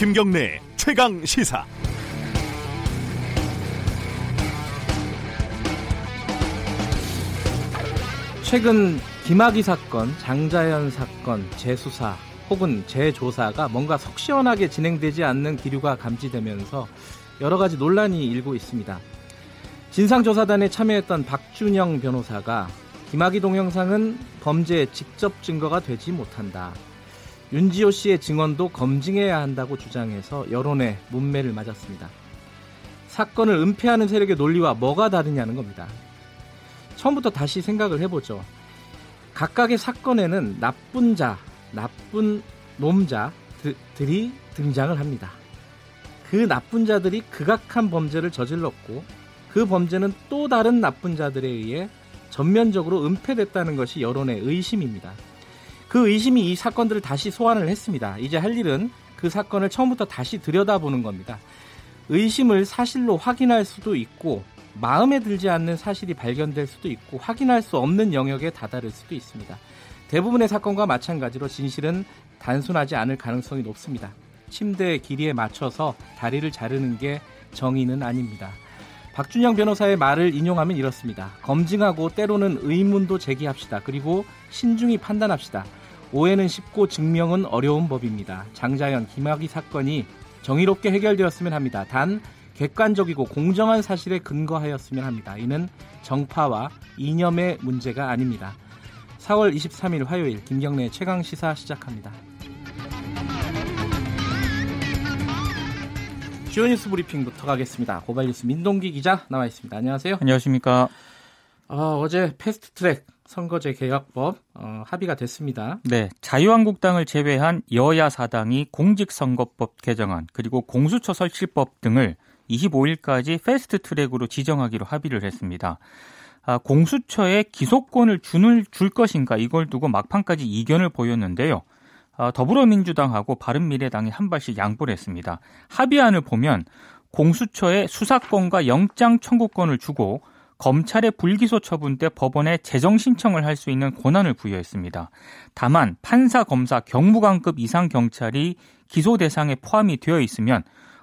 김경래 최강 시사. 최근 김학의 사건, 장자연 사건 재수사 혹은 재조사가 뭔가 속 시원하게 진행되지 않는 기류가 감지되면서 여러 가지 논란이 일고 있습니다. 진상조사단에 참여했던 박준영 변호사가 김학의 동영상은 범죄의 직접 증거가 되지 못한다. 윤지호 씨의 증언도 검증해야 한다고 주장해서 여론의 문매를 맞았습니다. 사건을 은폐하는 세력의 논리와 뭐가 다르냐는 겁니다. 처음부터 다시 생각을 해보죠. 각각의 사건에는 나쁜 자, 나쁜 놈자들이 등장을 합니다. 그 나쁜 자들이 극악한 범죄를 저질렀고 그 범죄는 또 다른 나쁜 자들에 의해 전면적으로 은폐됐다는 것이 여론의 의심입니다. 그 의심이 이 사건들을 다시 소환을 했습니다. 이제 할 일은 그 사건을 처음부터 다시 들여다보는 겁니다. 의심을 사실로 확인할 수도 있고 마음에 들지 않는 사실이 발견될 수도 있고 확인할 수 없는 영역에 다다를 수도 있습니다. 대부분의 사건과 마찬가지로 진실은 단순하지 않을 가능성이 높습니다. 침대의 길이에 맞춰서 다리를 자르는 게 정의는 아닙니다. 박준영 변호사의 말을 인용하면 이렇습니다. 검증하고 때로는 의문도 제기합시다. 그리고 신중히 판단합시다. 오해는 쉽고 증명은 어려운 법입니다. 장자연, 김학의 사건이 정의롭게 해결되었으면 합니다. 단 객관적이고 공정한 사실에 근거하였으면 합니다. 이는 정파와 이념의 문제가 아닙니다. 4월 23일 화요일 김경래 최강 시사 시작합니다. 주요 뉴스 브리핑부터 가겠습니다. 고발 뉴스 민동기 기자 나와 있습니다. 안녕하세요. 안녕하십니까. 어, 어제 패스트 트랙 선거제 개혁법 어, 합의가 됐습니다. 네, 자유한국당을 제외한 여야 사당이 공직선거법 개정안 그리고 공수처 설치법 등을 25일까지 패스트트랙으로 지정하기로 합의를 했습니다. 아, 공수처에 기소권을 주는, 줄 것인가 이걸 두고 막판까지 이견을 보였는데요. 아, 더불어민주당하고 바른미래당이 한 발씩 양보를 했습니다. 합의안을 보면 공수처에 수사권과 영장 청구권을 주고 검찰의 불기소 처분 때 법원에 재정 신청을 할 수 있는 권한을 부여했습니다. 다만 판사, 검사, 경무관급 이상 경찰이 기소 대상에 포함이 되어 있으면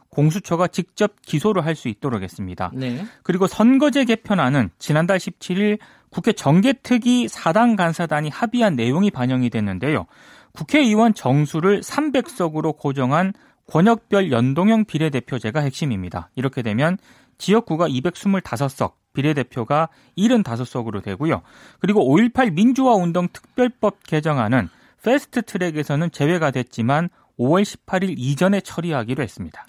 공수처가 직접 기소를 할 수 있도록 했습니다. 네. 그리고 선거제 개편안은 지난달 17일 국회 정개특위 사당 간사단이 합의한 내용이 반영이 됐는데요. 국회의원 정수를 300석으로 고정한 권역별 연동형 비례대표제가 핵심입니다. 이렇게 되면 지역구가 225석, 비례대표가 75석으로 되고요. 그리고 5.18 민주화 운동 특별법 개정안은 패스트 트랙에서는 제외가 됐지만 5월 18일 이전에 처리하기로 했습니다.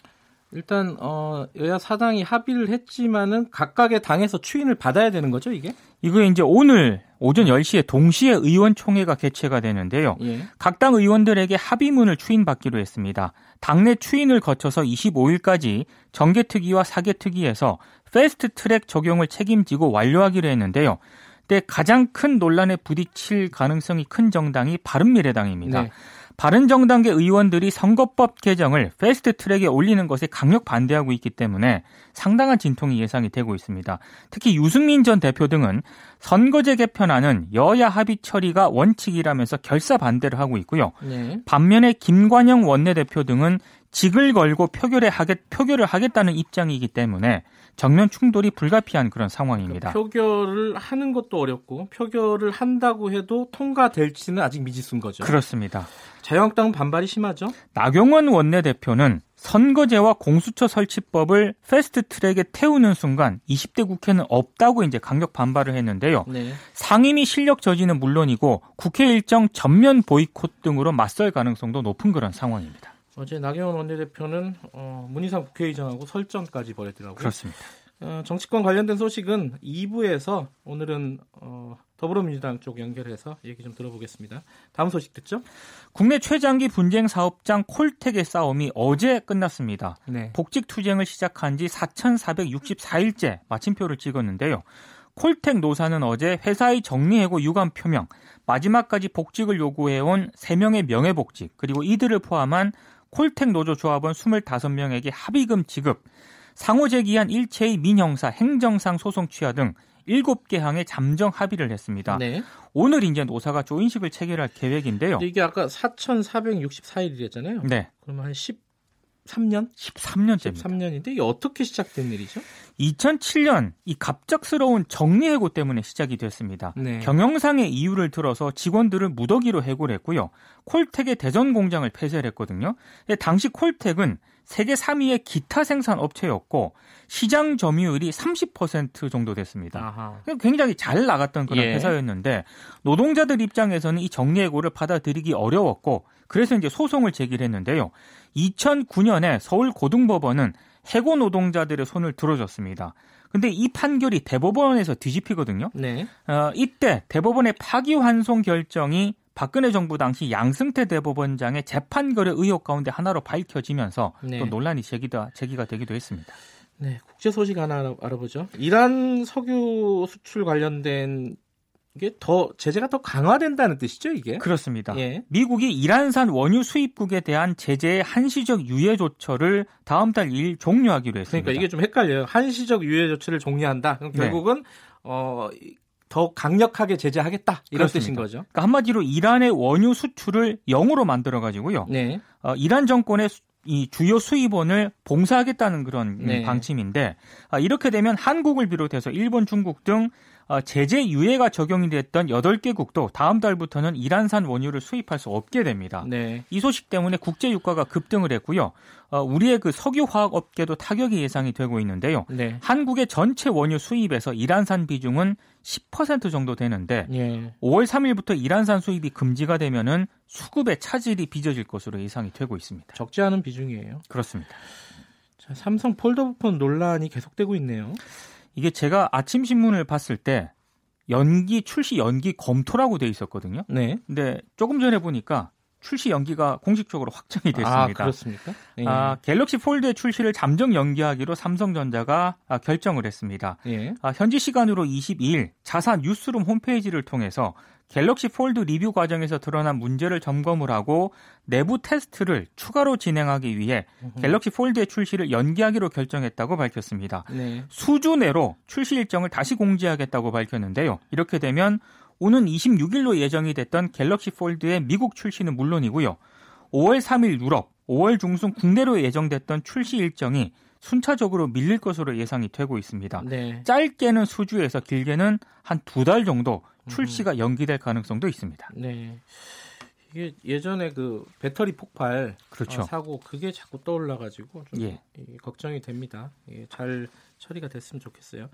일단 어, 여야 사당이 합의를 했지만은 각각의 당에서 추인을 받아야 되는 거죠, 이게? 이거 이제 오늘 오전 10시에 동시에 의원총회가 개최가 되는데요. 예. 각당 의원들에게 합의문을 추인받기로 했습니다. 당내 추인을 거쳐서 25일까지 정개특위와 사개특위에서 패스트 트랙 적용을 책임지고 완료하기로 했는데요. 근데 가장 큰 논란에 부딪힐 가능성이 큰 정당이 바른미래당입니다. 네. 바른정당계 의원들이 선거법 개정을 패스트 트랙에 올리는 것에 강력 반대하고 있기 때문에 상당한 진통이 예상이 되고 있습니다. 특히 유승민 전 대표 등은 선거제 개편안은 여야 합의 처리가 원칙이라면서 결사 반대를 하고 있고요. 네. 반면에 김관영 원내대표 등은 직을 걸고 표결에 하겠, 표결을 하겠다는 입장이기 때문에 정면 충돌이 불가피한 그런 상황입니다. 그러니까 표결을 하는 것도 어렵고 표결을 한다고 해도 통과될지는 아직 미지수인 거죠. 그렇습니다. 자유한국당은 반발이 심하죠. 나경원 원내대표는 선거제와 공수처 설치법을 패스트 트랙에 태우는 순간 20대 국회는 없다고 이제 강력 반발을 했는데요. 네. 상임위 실력 저지는 물론이고 국회 일정 전면 보이콧 등으로 맞설 가능성도 높은 그런 상황입니다. 어제 나경원 원내대표는 어, 문희상 국회의장하고 설전까지 벌였더라고요. 그렇습니다. 어, 정치권 관련된 소식은 2부에서 오늘은 어, 더불어민주당 쪽 연결해서 얘기 좀 들어보겠습니다. 다음 소식 듣죠? 국내 최장기 분쟁 사업장 콜텍의 싸움이 어제 끝났습니다. 네. 복직 투쟁을 시작한 지 4,464일째 마침표를 찍었는데요. 콜텍 노사는 어제 회사의 정리해고 유감 표명, 마지막까지 복직을 요구해온 3명의 명예복직, 그리고 이들을 포함한 콜텍 노조 조합원 25명에게 합의금 지급, 상호 제기한 일체의 민형사, 행정상 소송 취하 등 7개 항에 잠정 합의를 했습니다. 네. 오늘 이제 노사가 조인식을 체결할 계획인데요. 이게 아까 4,464일이랬잖아요. 네. 그러면 한 10, 13년? 13년째입니다. 13년인데 이게 어떻게 시작된 일이죠? 2007년 이 갑작스러운 정리 해고 때문에 시작이 됐습니다. 네. 경영상의 이유를 들어서 직원들을 무더기로 해고를 했고요. 콜텍의 대전 공장을 폐쇄를 했거든요. 당시 콜텍은 세계 3위의 기타 생산 업체였고 시장 점유율이 30% 정도 됐습니다. 아하. 굉장히 잘 나갔던 그런 예. 회사였는데 노동자들 입장에서는 이 정리해고를 받아들이기 어려웠고 그래서 이제 소송을 제기를 했는데요. 2009년에 서울 고등법원은 해고 노동자들의 손을 들어줬습니다. 근데 이 판결이 대법원에서 뒤집히거든요. 네. 어, 이때 대법원의 파기환송 결정이 박근혜 정부 당시 양승태 대법원장의 재판거래 의혹 가운데 하나로 밝혀지면서 네. 또 논란이 제기다, 제기가 되기도 했습니다. 네, 국제 소식 하나 알아- 알아보죠. 이란 석유 수출 관련된 게 더 제재가 더 강화된다는 뜻이죠, 이게? 그렇습니다. 예. 미국이 이란산 원유 수입국에 대한 제재의 한시적 유예 조처를 다음 달 2일 종료하기로 했습니다. 그러니까 이게 좀 헷갈려요. 한시적 유예 조치를 종료한다. 그럼 네. 결국은 어, 더 강력하게 제재하겠다 이런 그렇습니다. 뜻인 거죠. 그러니까 한마디로 이란의 원유 수출을 0으로 만들어 가지고요. 네. 어, 이란 정권의 수- 이 주요 수입원을 봉사하겠다는 그런 음, 네. 방침인데 아, 이렇게 되면 한국을 비롯해서 일본, 중국 등 어, 제재 유예가 적용이 됐던 8개국도 다음 달부터는 이란산 원유를 수입할 수 없게 됩니다. 네. 이 소식 때문에 국제 유가가 급등을 했고요. 어, 우리의 그 석유 화학 업계도 타격이 예상이 되고 있는데요. 네. 한국의 전체 원유 수입에서 이란산 비중은 10% 정도 되는데 예. 5월 3일부터 이란산 수입이 금지가 되면은 수급의 차질이 빚어질 것으로 예상이 되고 있습니다. 적지 않은 비중이에요. 그렇습니다. 자, 삼성 폴더폰 논란이 계속되고 있네요. 이게 제가 아침 신문을 봤을 때 연기 출시 연기 검토라고 돼 있었거든요. 네. 근데 조금 전에 보니까 출시 연기가 공식적으로 확정이 됐습니다. 아, 그렇습니까? 예. 아, 갤럭시 폴드의 출시를 잠정 연기하기로 삼성전자가 아, 결정을 했습니다. 예. 아, 현지 시간으로 22일 자사 뉴스룸 홈페이지를 통해서 갤럭시 폴드 리뷰 과정에서 드러난 문제를 점검을 하고 내부 테스트를 추가로 진행하기 위해 갤럭시 폴드의 출시를 연기하기로 결정했다고 밝혔습니다. 네. 수주 내로 출시 일정을 다시 공지하겠다고 밝혔는데요. 이렇게 되면 오는 26일로 예정이 됐던 갤럭시 폴드의 미국 출시는 물론이고요. 5월 3일 유럽, 5월 중순 국내로 예정됐던 출시 일정이 순차적으로 밀릴 것으로 예상이 되고 있습니다. 네. 짧게는 수주에서 길게는 한 두 달 정도 출시가 연기될 가능성도 있습니다. 네. 이게 예전에 그 배터리 폭발 그렇죠. 어, 사고 그게 자꾸 떠올라 가지고 좀 예. 이, 걱정이 됩니다. 예, 잘 처리가 됐으면 좋겠어요.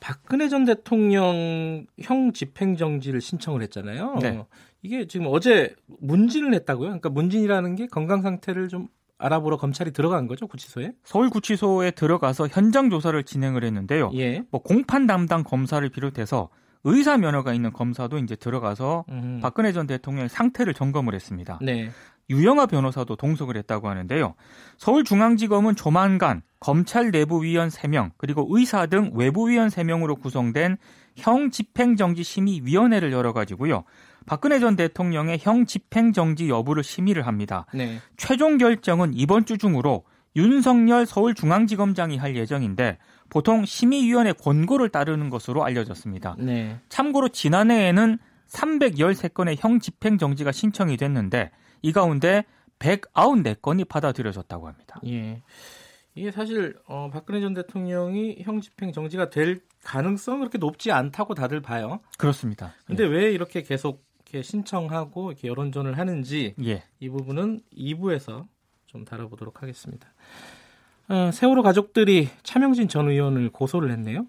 자, 박근혜 전 대통령 형 집행 정지를 신청을 했잖아요. 네. 이게 지금 어제 문진을 했다고요? 그러니까 문진이라는 게 건강 상태를 좀 알아보러 검찰이 들어간 거죠, 구치소에? 서울 구치소에 들어가서 현장 조사를 진행을 했는데요. 예. 뭐 공판 담당 검사를 비롯해서 의사 면허가 있는 검사도 이제 들어가서 음. 박근혜 전 대통령의 상태를 점검을 했습니다. 네. 유영아 변호사도 동석을 했다고 하는데요. 서울중앙지검은 조만간 검찰 내부위원 3명 그리고 의사 등 외부위원 3명으로 구성된 형 집행정지 심의위원회를 열어가지고요. 박근혜 전 대통령의 형 집행정지 여부를 심의를 합니다. 네. 최종 결정은 이번 주 중으로 윤석열 서울중앙지검장이 할 예정인데 보통 심의위원회 권고를 따르는 것으로 알려졌습니다. 네. 참고로 지난해에는 313건의 형 집행 정지가 신청이 됐는데 이 가운데 194건이 받아들여졌다고 합니다. 예. 이게 사실 어, 박근혜 전 대통령이 형 집행 정지가 될 가능성 은 그렇게 높지 않다고 다들 봐요. 그렇습니다. 근데 왜 이렇게 계속 이렇게 신청하고 이렇게 여론전을 하는지 예. 이 부분은 2부에서 좀 다뤄보도록 하겠습니다. 어, 세월호 가족들이 차명진 전 의원을 고소를 했네요.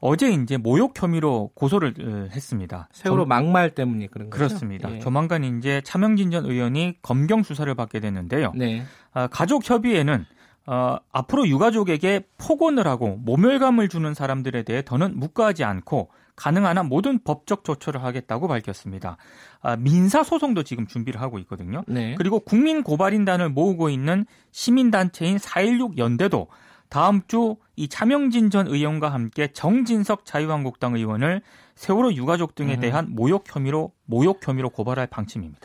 어제 이제 모욕 혐의로 고소를 어, 했습니다. 세월호 점- 막말 때문에 그런 거죠. 그렇습니다. 예. 조만간 이제 차명진 전 의원이 검경 수사를 받게 되는데요. 네. 아, 가족 협의회는 어, 앞으로 유가족에게 폭언을 하고 모멸감을 주는 사람들에 대해 더는 묵과하지 않고 가능한 한 모든 법적 조처를 하겠다고 밝혔습니다. 아, 민사 소송도 지금 준비를 하고 있거든요. 네. 그리고 국민 고발인단을 모으고 있는 시민단체인 416 연대도 다음 주 이 차명진 전 의원과 함께 정진석 자유한국당 의원을 세월호 유가족 등에 음. 대한 모욕 혐의로 모욕 혐의로 고발할 방침입니다.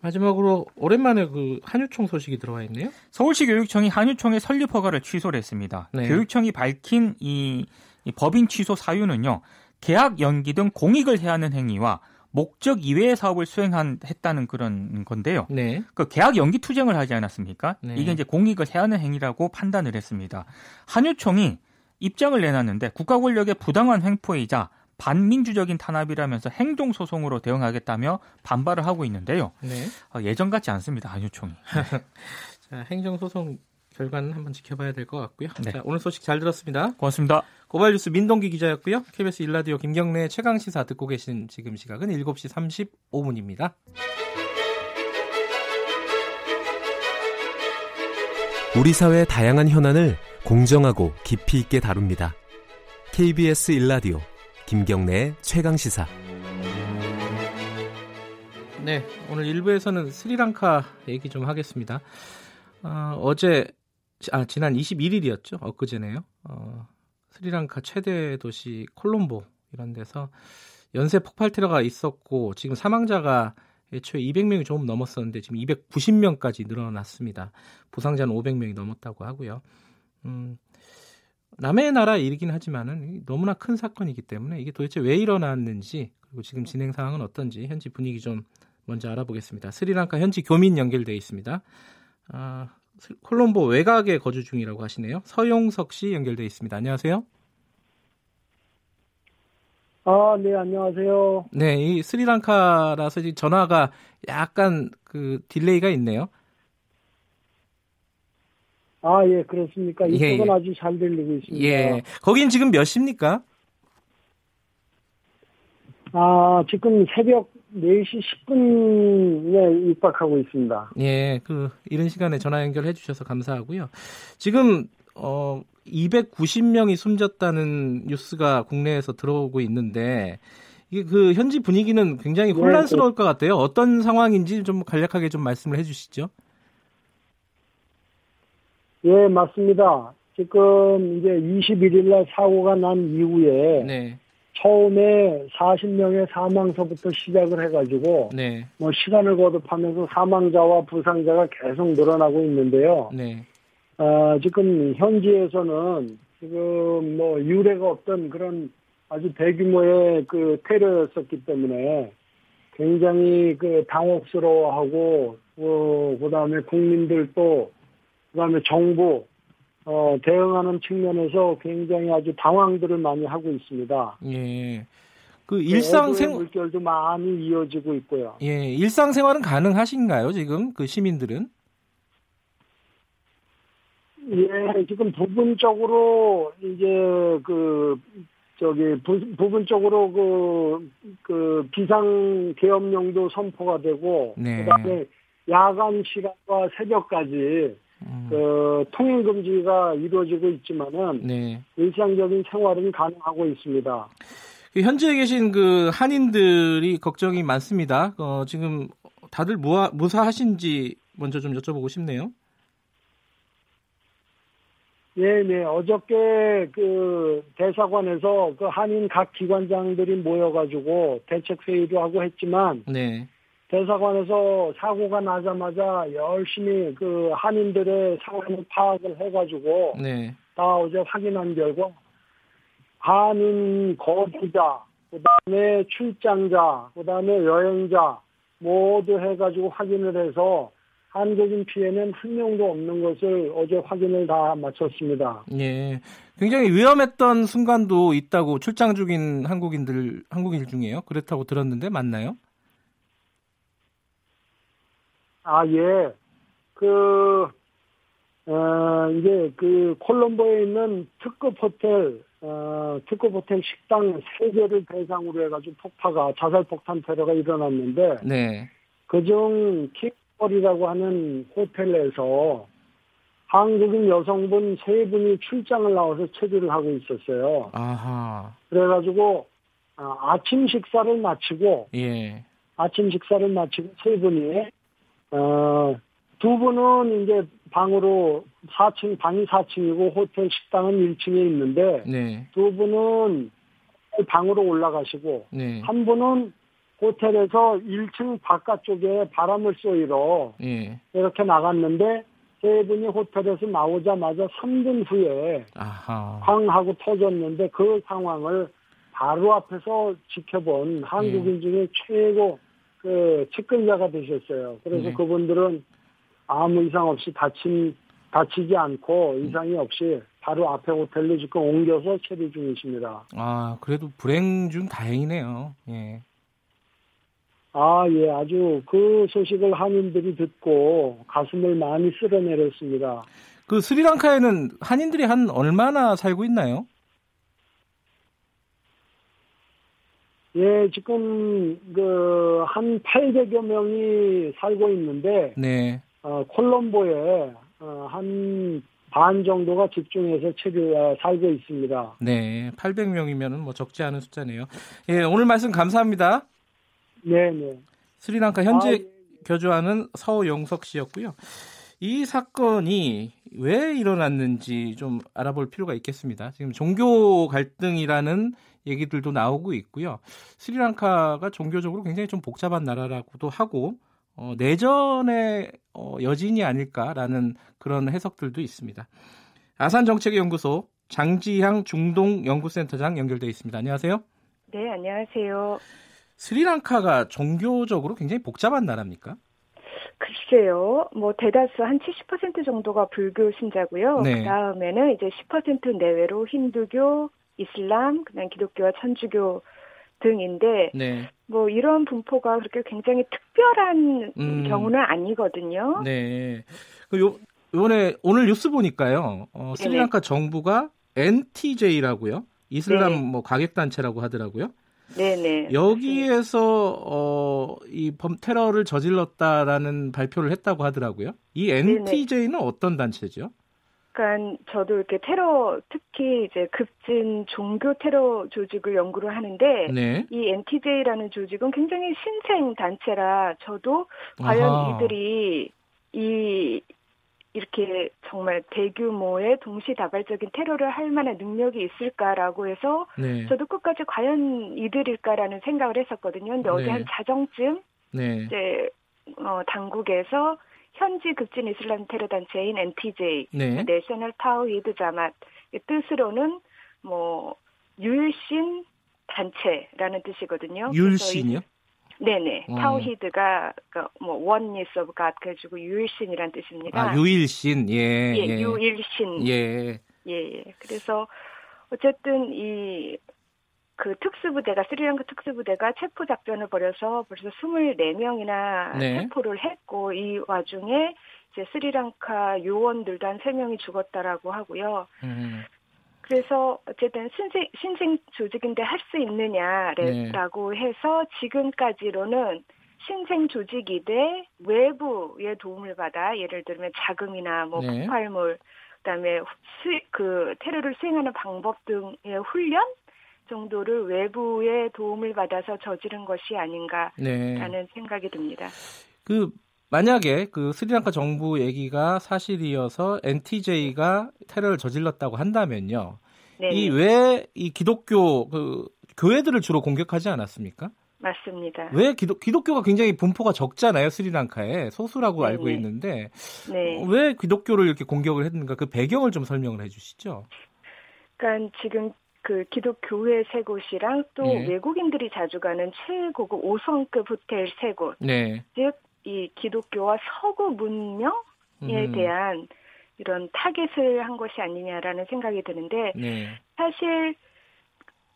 마지막으로 오랜만에 그 한유총 소식이 들어와 있네요. 서울시 교육청이 한유총의 설립 허가를 취소를 했습니다. 네. 교육청이 밝힌 이, 이 법인 취소 사유는요. 계약 연기 등 공익을 해하는 행위와 목적 이외의 사업을 수행했다는 그런 건데요. 네. 그 계약 연기 투쟁을 하지 않았습니까? 네. 이게 이제 공익을 해하는 행위라고 판단을 했습니다. 한유총이 입장을 내놨는데 국가 권력의 부당한 횡포이자 반민주적인 탄압이라면서 행정소송으로 대응하겠다며 반발을 하고 있는데요. 네. 어, 예전 같지 않습니다. 한유총이. 자, 행정 소송 결과는 한번 지켜봐야 될 것 같고요. 네. 자, 오늘 소식 잘 들었습니다. 고맙습니다. 고발뉴스 민동기 기자였고요. KBS 일라디오 김경래 최강 시사 듣고 계신 지금 시각은 7시 35분입니다. 우리 사회의 다양한 현안을 공정하고 깊이 있게 다룹니다. KBS 일라디오 김경래의 최강 시사. 네, 오늘 1부에서는 스리랑카 얘기 좀 하겠습니다. 어, 제 아, 지난 21일이었죠. 엊그제네요. 어, 스리랑카 최대 도시 콜롬보 이런 데서 연쇄 폭발 테러가 있었고 지금 사망자가 애초에 200명이 조금 넘었었는데 지금 290명까지 늘어났습니다. 부상자는 500명이 넘었다고 하고요. 음, 남의 나라 일이긴 하지만은 너무나 큰 사건이기 때문에 이게 도대체 왜 일어났는지 그리고 지금 진행 상황은 어떤지 현지 분위기 좀 먼저 알아보겠습니다. 스리랑카 현지 교민 연결돼 있습니다. 아, 콜롬보 외곽에 거주 중이라고 하시네요. 서용석 씨 연결돼 있습니다. 안녕하세요. 아, 네, 안녕하세요. 네, 이 스리랑카라서 지금 전화가 약간 그 delay가 있네요. 아, 예, 그렇습니까? 예, 이쪽은 예. 아주 잘 들리고 있습니다. 예. 거긴 지금 몇 시입니까? 아, 지금 새벽 4시 10분에 입박하고 있습니다. 예, 그 이런 시간에 전화 연결해 주셔서 감사하고요. 지금 어 290명이 숨졌다는 뉴스가 국내에서 들어오고 있는데 이게 그 현지 분위기는 굉장히 네, 혼란스러울 것 같아요. 어떤 상황인지 좀 간략하게 좀 말씀을 해 주시죠. 예, 맞습니다. 지금 이제 21일 날 사고가 난 이후에 네. 처음에 40명의 사망서부터 시작을 해가지고 네. 뭐 시간을 거듭하면서 사망자와 부상자가 계속 늘어나고 있는데요. 네. 아, 지금 현지에서는 지금 뭐 유례가 없던 그런 아주 대규모의 그 테러였었기 때문에 굉장히 그 당혹스러워하고 어, 그다음에 국민들도 그다음에 정부 어, 대응하는 측면에서 굉장히 아주 당황들을 많이 하고 있습니다. 예. 그 일상생 애도의 물결도 많이 이어지고 있고요. 예, 일상생활은 가능하신가요, 지금 그 시민들은? 예, 지금 부분적으로 이제 그 저기 부, 부분적으로 그, 그 비상 계엄령도 선포가 되고 네. 그다음에 야간 시간과 새벽까지 음, 그 통행 금지가 이루어지고 있지만은 네. 일상적인 생활은 가능하고 있습니다. 그 현지에 계신 그 한인들이 걱정이 많습니다. 어, 지금 다들 무하, 무사하신지 먼저 좀 여쭤보고 싶네요. 예, 네. 어저께 그 대사관에서 그 한인 각 기관장들이 모여가지고 대책 회의도 하고 했지만 네. 대사관에서 사고가 나자마자 열심히 그 한인들의 상황을 파악을 해가지고 네. 다 어제 확인한 결과 한인 거주자, 그다음에 출장자, 그다음에 여행자 모두 해가지고 확인을 해서 한국인 피해는 한 명도 없는 것을 어제 확인을 다 마쳤습니다. 예. 굉장히 위험했던 순간도 있다고 출장 중인 한국인들 한국인 중에요. 그렇다고 들었는데 맞나요? 아, 예. 그, 어, 이제 그 콜롬보에 있는 특급 호텔, 어, 특급 호텔 식당 세개를 대상으로 해가지고 폭파가, 자살 폭탄 테러가 일어났는데, 네. 그중 킥벌이라고 하는 호텔에서 한국인 여성분 세 분이 출장을 나와서 체류를 하고 있었어요. 아하. 그래가지고, 아, 아침 식사를 마치고, 예. 아침 식사를 마치고 세 분이 어, 두 분은 이제 방으로 4층 방이 4층이고 호텔 식당은 1층에 있는데 네. 두 분은 방으로 올라가시고 네. 한 분은 호텔에서 1층 바깥쪽에 바람을 쏘이러 예. 이렇게 나갔는데 세 분이 호텔에서 나오자마자 3분 후에 아하. 쾅 하고 터졌는데 그 상황을 바로 앞에서 지켜본 한국인 중에 최고 그 측근자가 되셨어요. 그래서 네. 그분들은 아무 이상 없이 다친 다치지 않고 이상이 없이 바로 앞에 호텔로 지금 옮겨서 처리 중이십니다. 아, 그래도 불행 중 다행이네요. 예. 아, 예, 아주 그 소식을 한인들이 듣고 가슴을 많이 쓸어내렸습니다. 그 스리랑카에는 한인들이 한 얼마나 살고 있나요? 예, 지금 그 한 800여 명이 살고 있는데 네. 어, 콜롬보에 어, 한 반 정도가 집중해서 체류 어, 살고 있습니다. 네. 800명이면은 뭐 적지 않은 숫자네요. 예, 오늘 말씀 감사합니다. 네, 네. 스리랑카 현재 아, 예. 교주하는 서영석 씨였고요. 이 사건이 왜 일어났는지 좀 알아볼 필요가 있겠습니다. 지금 종교 갈등이라는 얘기들도 나오고 있고요. 스리랑카가 종교적으로 굉장히 좀 복잡한 나라라고도 하고 어, 내전의 어, 여진이 아닐까라는 그런 해석들도 있습니다. 아산정책연구소 장지향 중동연구센터장 연결돼 있습니다. 안녕하세요. 네, 안녕하세요. 스리랑카가 종교적으로 굉장히 복잡한 나라입니까? 글쎄요, 뭐 대다수 한 70% 정도가 불교 신자고요. 네. 그 다음에는 이제 10% 내외로 힌두교, 이슬람, 그다음 기독교와 천주교 등인데 네. 뭐 이런 분포가 그렇게 굉장히 특별한 음. 경우는 아니거든요. 네. 그 요, 요번에 오늘 뉴스 보니까요. 어, 스리랑카 정부가 NTJ라고요. 이슬람 네네. 뭐 가객 단체라고 하더라고요. 네네. 여기에서 어, 이범 테러를 저질렀다라는 발표를 했다고 하더라고요. 이 NTJ는 어떤 단체죠? 그러니까 저도 이렇게 테러 특히 이제 급진 종교 테러 조직을 연구를 하는데 네. 이 NTJ라는 조직은 굉장히 신생 단체라 저도 과연 아하. 이들이 이 이렇게 정말 대규모의 동시다발적인 테러를 할 만한 능력이 있을까라고 해서 네. 저도 끝까지 과연 이들일까라는 생각을 했었거든요. 근데 어제 네. 한 자정쯤 네. 이제 어, 당국에서 현지 급진 이슬람 테러 단체인 NTJ, 네. 내셔널 타우히드 자맛 의 뜻으로는 뭐 유일신 단체라는 뜻이거든요. 유일신이요? 네네. 어. 타우히드가 그러니까 뭐 oneness of God 그래가지고 유일신이란 뜻입니다. 아, 유일신. 예. 예, 예. 유일신. 예. 예, 예. 그래서 어쨌든 이 그 특수부대가 스리랑카 특수부대가 체포 작전을 벌여서 벌써 24명이나 네. 체포를 했고 이 와중에 이제 스리랑카 요원들도 한 3명이 죽었다라고 하고요. 음. 그래서 어쨌든 신생, 신생 조직인데 할수 네. 있느냐라고 해서 지금까지로는 신생 조직이되 외부의 도움을 받아 예를 들면 자금이나 뭐 네. 폭발물 그다음에 수, 그 테러를 수행하는 방법 등의 훈련 정도를 외부의 도움을 받아서 저지른 것이 아닌가라는 네. 생각이 듭니다. 그 만약에 그 스리랑카 정부 얘기가 사실이어서 NTJ가 테러를 저질렀다고 한다면요. 네, 이왜이 기독교 그 교회들을 주로 공격하지 않았습니까? 맞습니다. 왜 기독 기독교가 굉장히 분포가 적잖아요 스리랑카에 소수라고 네네. 알고 있는데 네. 어, 왜 기독교를 이렇게 공격을 했는가 그 배경을 좀 설명을 해 주시죠. 그러니까 지금 그 기독교회 세 곳이랑 또 예. 외국인들이 자주 가는 최고급 5성급 호텔 세 곳, 네. 즉 이 기독교와 서구 문명에 음, 대한 이런 타겟을 한 것이 아니냐라는 생각이 드는데 네. 사실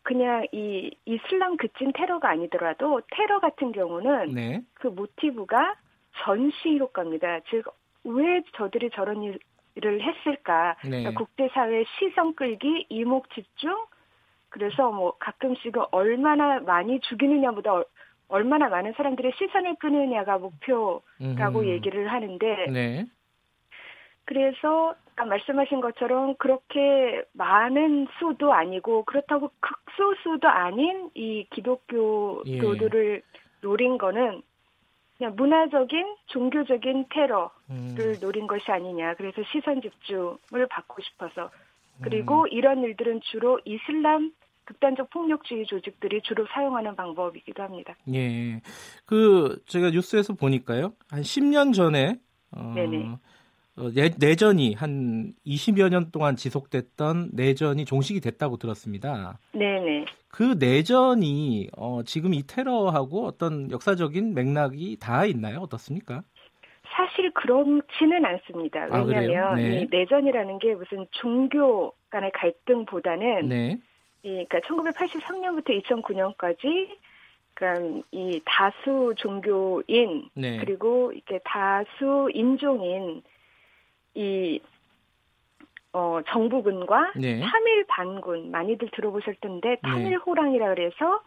그냥 이 이슬람 급진 테러가 아니더라도 테러 같은 경우는 네. 그 모티브가 전시 효과입니다. 즉 왜 저들이 저런 일- 일을 했을까? 네. 그러니까 국제사회 시선 끌기, 이목 집중. 그래서 뭐 가끔씩은 얼마나 많이 죽이느냐보다 얼- 얼마나 많은 사람들의 시선을 끄느냐가 목표라고 음흠. 얘기를 하는데 네. 그래서 아까 말씀하신 것처럼 그렇게 많은 수도 아니고 그렇다고 극소수도 아닌 이 예. 기독교도들을 노린 거는 그냥 문화적인 종교적인 테러를 음, 노린 것이 아니냐. 그래서 시선 집중을 받고 싶어서 그리고 이런 일들은 주로 이슬람 극단적 폭력주의 조직들이 주로 사용하는 방법이기도 합니다. 예. 그 제가 뉴스에서 보니까요. 한 10년 전에 어, 네네. 어, 내, 전이 한 20여 년 동안 지속됐던 내전이 종식이 됐다고 들었습니다. 네네. 그 내전이 어, 지금 이 테러하고 어떤 역사적인 맥락이 다 있나요? 어떻습니까? 사실 그렇지는 않습니다. 아, 왜냐하면 네. 이 내전이라는 게 무슨 종교 간의 갈등보다는 네. 이, 그러니까 1983년부터 2009년까지 그러니까 이 다수 종교인 네. 그리고 이렇게 다수 인종인 이 어, 정부군과 네. 삼일 반군 많이들 들어보실 텐데 삼일 호랑이라 그래서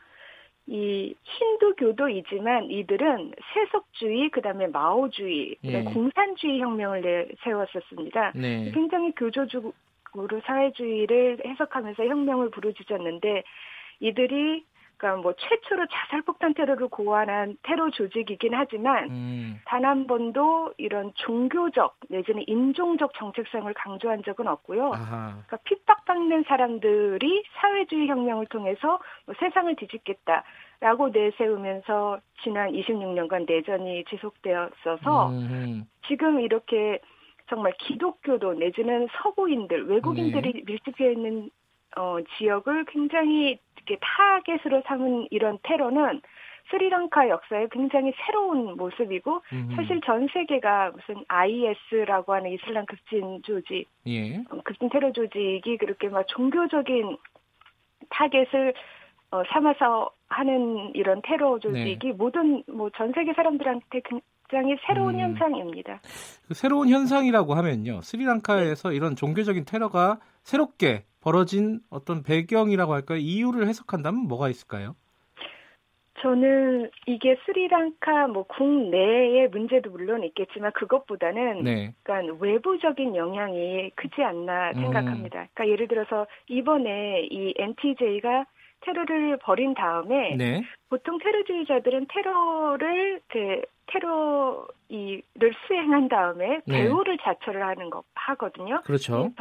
이 힌두교도이지만 이들은 세속주의 그다음에 마오주의 예. 공산주의 혁명을 내세웠었습니다. 네. 굉장히 교조적 으로 사회주의를 해석하면서 혁명을 부르짖었는데 이들이 그러니까 뭐 최초로 자살폭탄 테러를 고안한 테러 조직이긴 하지만 음. 단한 번도 이런 종교적 내지는 인종적 정체성을 강조한 적은 없고요. 아하. 그러니까 핍박받는 사람들이 사회주의 혁명을 통해서 뭐 세상을 뒤집겠다라고 내세우면서 지난 26년간 내전이 지속되었어서 음. 지금 이렇게 정말 기독교도 내지는 서구인들 외국인들이 네. 밀집해 있는 어, 지역을 굉장히 이렇게 타겟으로 삼은 이런 테러는 스리랑카 역사의 굉장히 새로운 모습이고 음. 사실 전 세계가 무슨 IS라고 하는 이슬람 급진 조직, 예. 어, 급진 테러 조직이 그렇게 막 종교적인 타겟을 어, 삼아서 하는 이런 테러 조직이 모든 뭐 전 세계 사람들한테 굉장히 새로운 음. 현상입니다. 그 새로운 현상이라고 하면요. 스리랑카에서 이런 종교적인 테러가 새롭게 벌어진 어떤 배경이라고 할까요? 이유를 해석한다면 뭐가 있을까요? 저는 이게 스리랑카 뭐 국내의 문제도 물론 있겠지만 그것보다는 네. 그러니까 외부적인 영향이 크지 않나 음. 생각합니다. 그러니까 예를 들어서 이번에 이 NTJ가 테러를 벌인 다음에 네. 보통 테러주의자들은 테러를 그 테러 이를 수행한 다음에 네. 배후를 자처를 하는 거 하거든요. 그렇죠.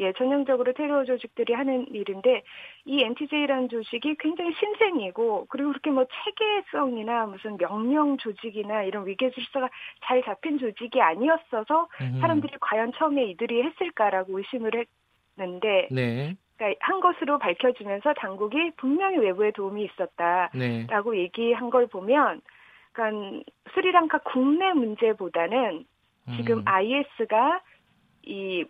예, 전형적으로 테러 조직들이 하는 일인데 이 NTJ라는 조직이 굉장히 신생이고 그리고 그렇게 뭐 체계성이나 무슨 명령 조직이나 이런 위계 질서가 잘 잡힌 조직이 아니었어서 음. 사람들이 과연 처음에 이들이 했을까라고 의심을 했는데 네. 그러니까 한 것으로 밝혀지면서 당국이 분명히 외부의 도움이 있었다라고 네. 얘기한 걸 보면 그러니까 스리랑카 국내 문제보다는 지금 음. IS가 이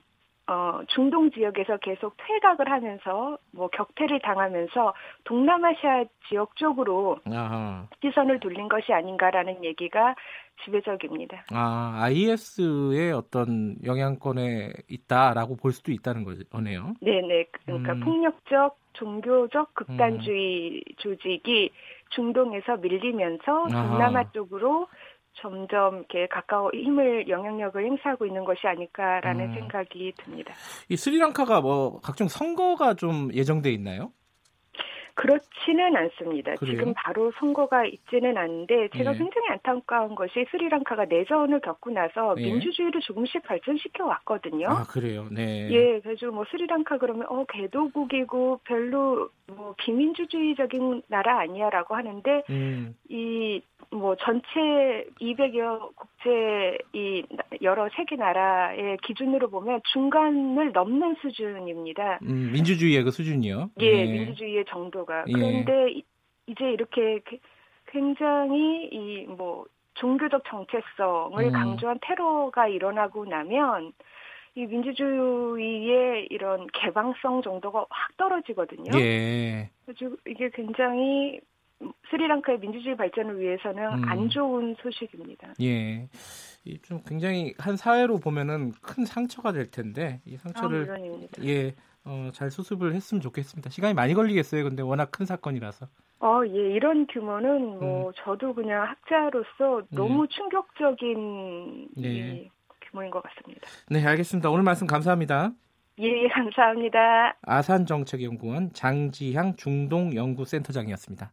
어, 중동 지역에서 계속 퇴각을 하면서 뭐 격퇴를 당하면서 동남아시아 지역 쪽으로 아하. 시선을 돌린 것이 아닌가라는 얘기가 지배적입니다. 아, IS의 어떤 영향권에 있다라고 볼 수도 있다는 거네요. 네 네. 그러니까 음. 폭력적, 종교적 극단주의 조직이 중동에서 밀리면서 아하. 동남아 쪽으로 점점 이렇게 가까워 힘을 영향력을 행사하고 있는 것이 아닐까라는 음. 생각이 듭니다. 이 스리랑카가 뭐 각종 선거가 좀 예정돼 있나요? 그렇지는 않습니다. 그래요? 지금 바로 선거가 있지는 않은데 제가 예. 굉장히 안타까운 것이 스리랑카가 내전을 겪고 나서 예. 민주주의를 조금씩 발전시켜 왔거든요. 아, 그래요. 네. 예, 그래서 뭐 스리랑카 그러면 어 개도국이고 별로 뭐 비민주주의적인 나라 아니야라고 하는데 음. 이뭐 전체 200여 국제 이 나- 여러 세계 나라의 기준으로 보면 중간을 넘는 수준입니다. 음, 민주주의의 그 수준이요. 예, 네. 민주주의의 정도 가. 예. 그런데 이- 이제 이렇게 그- 굉장히 이 뭐 종교적 정체성을 음. 강조한 테러가 일어나고 나면 이 민주주의의 이런 개방성 정도가 확 떨어지거든요. 예. 그래서 이게 굉장히 스리랑카의 민주주의 발전을 위해서는 음. 안 좋은 소식입니다. 예. 이좀 굉장히 한 사회로 보면은 큰 상처가 될 텐데 이 아, 상처를 물론입니다. 예, 어, 잘 수습을 했으면 좋겠습니다. 시간이 많이 걸리겠어요. 근데 워낙 큰 사건이라서. 어, 예, 이런 규모는 뭐 음. 저도 그냥 학자로서 너무 충격적인 네. 이 규모인 것 같습니다. 네, 알겠습니다. 오늘 말씀 감사합니다. 예, 감사합니다. 아산정책연구원 장지향 중동연구센터장이었습니다.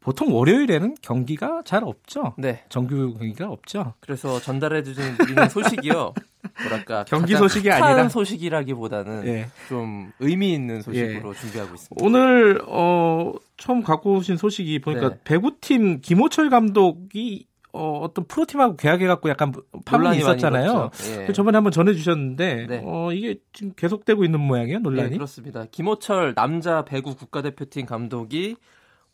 보통 월요일에는 경기가 잘 없죠. 네. 정규 경기가 없죠. 그래서 전달해 주는 소식이요. 뭐랄까 경기 소식이 아니라 소식이라기보다는 예. 좀 의미 있는 소식으로 예. 준비하고 있습니다. 오늘 어 처음 갖고 오신 소식이 보니까 네. 배구팀 김호철 감독이 어, 어떤 프로팀하고 계약해갖고 약간 파문이 있었잖아요. 예. 저번에 한번 전해주셨는데 네. 어, 이게 지금 계속되고 있는 모양이에요, 논란이? 네, 그렇습니다. 김호철 남자 배구 국가대표팀 감독이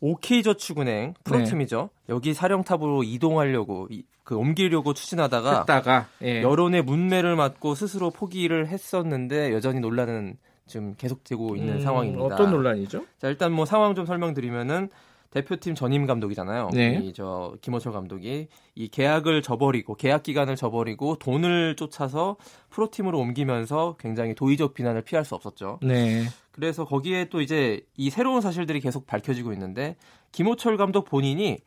OK저축은행 프로팀이죠. 네. 여기 사령탑으로 이동하려고 그 옮기려고 추진하다가 했다가, 예. 여론의 문매를 맞고 스스로 포기를 했었는데 여전히 논란은 지금 계속되고 있는 음, 상황입니다. 어떤 논란이죠? 자, 일단 뭐 상황 좀 설명드리면은 대표팀 전임 감독이잖아요. 네. 이저 김호철 감독이 이 계약을 저버리고 계약 기간을 저버리고 돈을 쫓아서 프로팀으로 옮기면서 굉장히 도의적 비난을 피할 수 없었죠. 네. 그래서 거기에 또 이제 이 새로운 사실들이 계속 밝혀지고 있는데 김호철 감독 본인이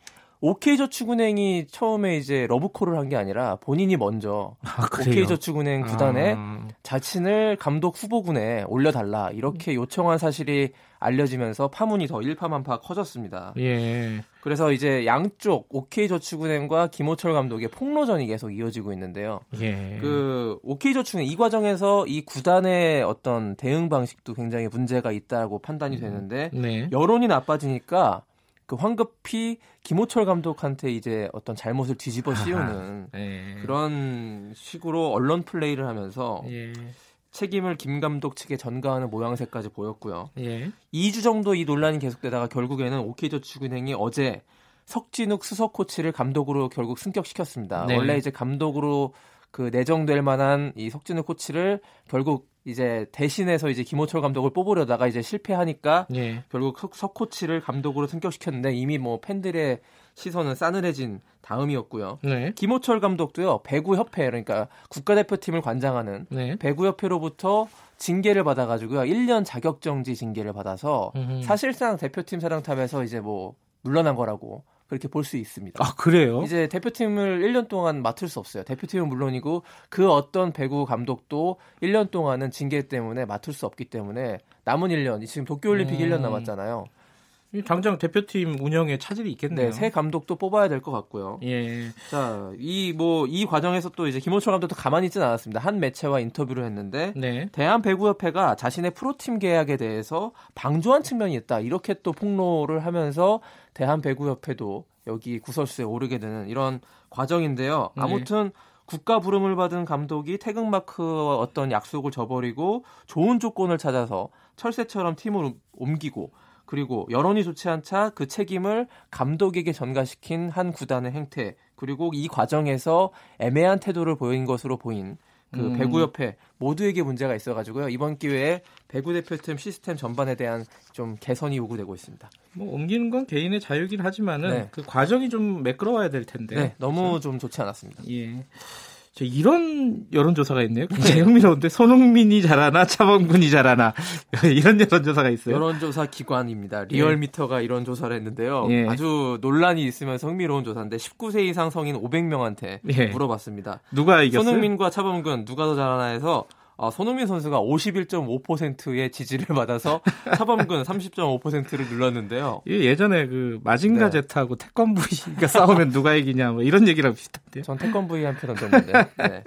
OK저축은행이 처음에 이제 러브콜을 한 게 아니라 본인이 먼저 아, OK저축은행 구단에 아... 자신을 감독 후보군에 올려달라 이렇게 요청한 사실이 알려지면서 파문이 더 일파만파 커졌습니다. 예. 그래서 이제 양쪽 OK저축은행과 김호철 감독의 폭로전이 계속 이어지고 있는데요. 예. 그 OK저축은행 이 과정에서 이 구단의 어떤 대응 방식도 굉장히 문제가 있다고 판단이 되는데 네. 여론이 나빠지니까 그 황급히 김호철 감독한테 이제 어떤 잘못을 뒤집어 씌우는 예. 그런 식으로 언론 플레이를 하면서 예. 책임을 김 감독 측에 전가하는 모양새까지 보였고요. 예. 2주 정도 이 논란이 계속되다가 결국에는 OK저축은행이 어제 석진욱 수석 코치를 감독으로 결국 승격시켰습니다. 네. 원래 이제 감독으로 그 내정될 만한 이 석진욱 코치를 결국 이제 대신해서 이제 김호철 감독을 뽑으려다가 이제 실패하니까 예. 결국 석 코치를 감독으로 승격시켰는데 이미 뭐 팬들의 시선은 싸늘해진 다음이었고요. 네. 김호철 감독도요 배구 협회 그러니까 국가대표팀을 관장하는 네. 배구 협회로부터 징계를 받아가지고요 1년 자격정지 징계를 받아서 음흠. 사실상 대표팀 사령탑에서 이제 뭐 물러난 거라고 그렇게 볼 수 있습니다. 아, 그래요? 이제 대표팀을 1년 동안 맡을 수 없어요. 대표팀은 물론이고 그 어떤 배구 감독도 1년 동안은 징계 때문에 맡을 수 없기 때문에 남은 1년, 지금 도쿄올림픽 음. 1년 남았잖아요. 당장 대표팀 운영에 차질이 있겠네요. 네, 새 감독도 뽑아야 될 것 같고요. 예. 자, 이 뭐이 뭐, 이 과정에서 또 이제 김호철 감독도 가만히 있지는 않았습니다. 한 매체와 인터뷰를 했는데 네. 대한 배구협회가 자신의 프로팀 계약에 대해서 방조한 측면이 있다. 이렇게 또 폭로를 하면서 대한 배구협회도 여기 구설수에 오르게 되는 이런 과정인데요. 네. 아무튼 네. 국가 부름을 받은 감독이 태극마크와 어떤 약속을 저버리고 좋은 조건을 찾아서 철새처럼 팀을 옮기고 그리고 여론이 좋지 않자 그 책임을 감독에게 전가시킨 한 구단의 행태 그리고 이 과정에서 애매한 태도를 보인 것으로 보인 그 음. 배구협회 모두에게 문제가 있어가지고요 이번 기회에 배구 대표팀 시스템 전반에 대한 좀 개선이 요구되고 있습니다. 뭐 옮기는 건 개인의 자유긴 하지만은 네. 그 과정이 좀 매끄러워야 될 텐데. 네, 너무 그렇죠? 좀 좋지 않았습니다. 예. 이런 여론조사가 있네요. 굉장히 흥미로운데 손흥민이 잘하나 차범근이 잘하나 이런 여론조사가 있어요. 여론조사 기관입니다. 리얼미터가 예. 이런 조사를 했는데요. 예. 아주 논란이 있으면서 흥미로운 조사인데 19세 이상 성인 500명한테 예. 물어봤습니다. 누가 이겼어요? 손흥민과 차범근 누가 더 잘하나 해서 어, 손흥민 선수가 51.5%의 지지를 받아서 차범근 30.5%를 눌렀는데요. 예전에 그 마징가 네. 제트하고 태권브이가 싸우면 누가 이기냐 뭐 이런 얘기랑 비슷한데요. 전 태권브이 한 표 던졌는데. 네.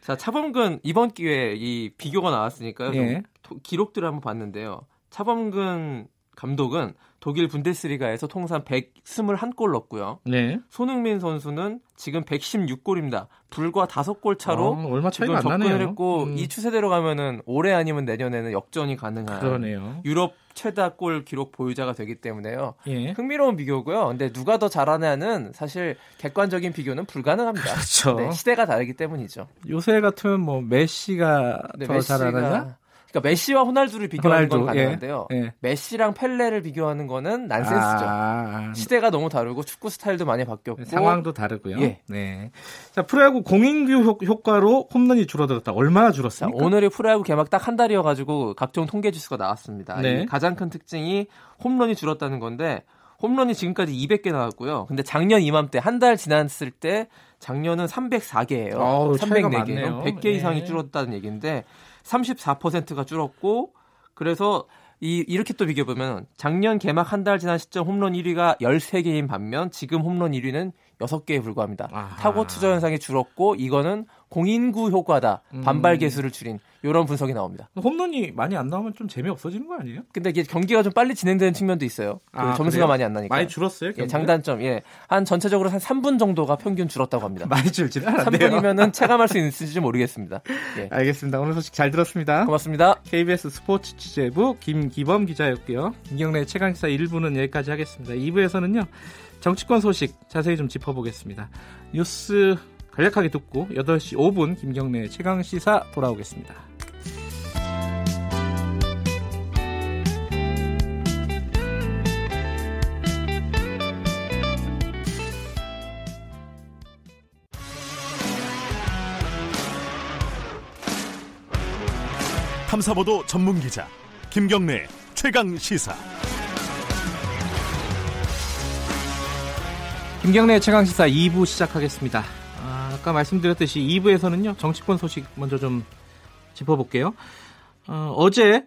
자 차범근 이번 기회에 이 비교가 나왔으니까요. 예. 기록들을 한번 봤는데요. 차범근 감독은 독일 분데스리가에서 통산 121골 넣었고요. 네. 손흥민 선수는 지금 116골입니다. 불과 5골 차로 어, 얼마 차이가 안 접근을 나네요. 했고 음. 이 추세대로 가면은 올해 아니면 내년에는 역전이 가능한 그러네요. 유럽 최다 골 기록 보유자가 되기 때문에요. 예. 흥미로운 비교고요. 근데 누가 더 잘하냐는 사실 객관적인 비교는 불가능합니다. 그렇죠. 네, 시대가 다르기 때문이죠. 요새 같으면 뭐 메시가 네, 더 메시가... 잘하느냐? 그러니까 메시와 호날두를 비교하는 호날두, 건 가능한데요. 예, 예. 메시랑 펠레를 비교하는 거는 난센스죠. 아, 시대가 너무 다르고 축구 스타일도 많이 바뀌었고 상황도 다르고요. 예. 네. 자, 프로야구 공인규 효과로 홈런이 줄어들었다. 얼마나 줄었습니까? 자, 오늘이 프로야구 개막 딱 한 달이어 가지고 각종 통계 지수가 나왔습니다. 네. 가장 큰 특징이 홈런이 줄었다는 건데 홈런이 지금까지 200개 나왔고요. 근데 작년 이맘때 한 달 지났을 때 작년은 304개예요. 어우, 차이가 304개. 많네요. 100개 예. 이상이 줄었다는 얘기인데 34%가 줄었고 그래서 이, 이렇게 또 비교해보면 작년 개막 한 달 지난 시점 홈런 1위가 13개인 반면 지금 홈런 1위는 6개에 불과합니다. 아하. 타고 투자 현상이 줄었고 이거는 공인구 효과다. 음. 반발 개수를 줄인 이런 분석이 나옵니다. 홈런이 많이 안 나오면 좀 재미 없어지는 거 아니에요? 근데 이게 경기가 좀 빨리 진행되는 측면도 있어요. 그 아, 점수가 그래요? 많이 안 나니까. 많이 줄었어요. 예? 장단점. 예. 한 전체적으로 한 3분 정도가 평균 줄었다고 합니다. 많이 줄지는 않았네요. 3분이면은 체감할 수 있을지 모르겠습니다. 예. 알겠습니다. 오늘 소식 잘 들었습니다. 고맙습니다. KBS 스포츠 취재부 김기범 기자였고요. 김경래 최강 시사 1부는 여기까지 하겠습니다. 2부에서는요. 정치권 소식 자세히 좀 짚어보겠습니다. 뉴스 간략하게 듣고 8시 5분 김경래 최강 시사 돌아오겠습니다. 탐사보도 전문 기자 김경래 최강 시사. 김경래 최강 시사 2부 시작하겠습니다. 아, 아까 말씀드렸듯이 2부에서는요. 정치권 소식 먼저 좀 짚어볼게요. 어, 제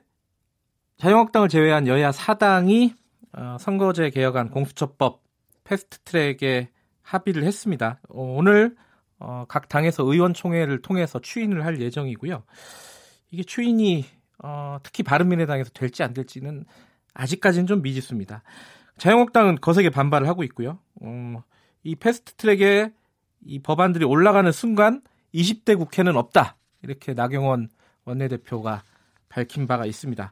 자유한국당을 제외한 여야 4당이 어, 선거제 개혁안 공수처법 패스트트랙에 합의를 했습니다. 어, 오늘 어, 각 당에서 의원총회를 통해서 추인을 할 예정이고요. 이게 추인이 어, 특히 바른미래당에서 될지 안 될지는 아직까지는 좀 미지수입니다. 자유한국당은 거세게 반발을 하고 있고요. 어, 이 패스트트랙에 이 법안들이 올라가는 순간 20대 국회는 없다 이렇게 나경원 원내대표가 밝힌 바가 있습니다.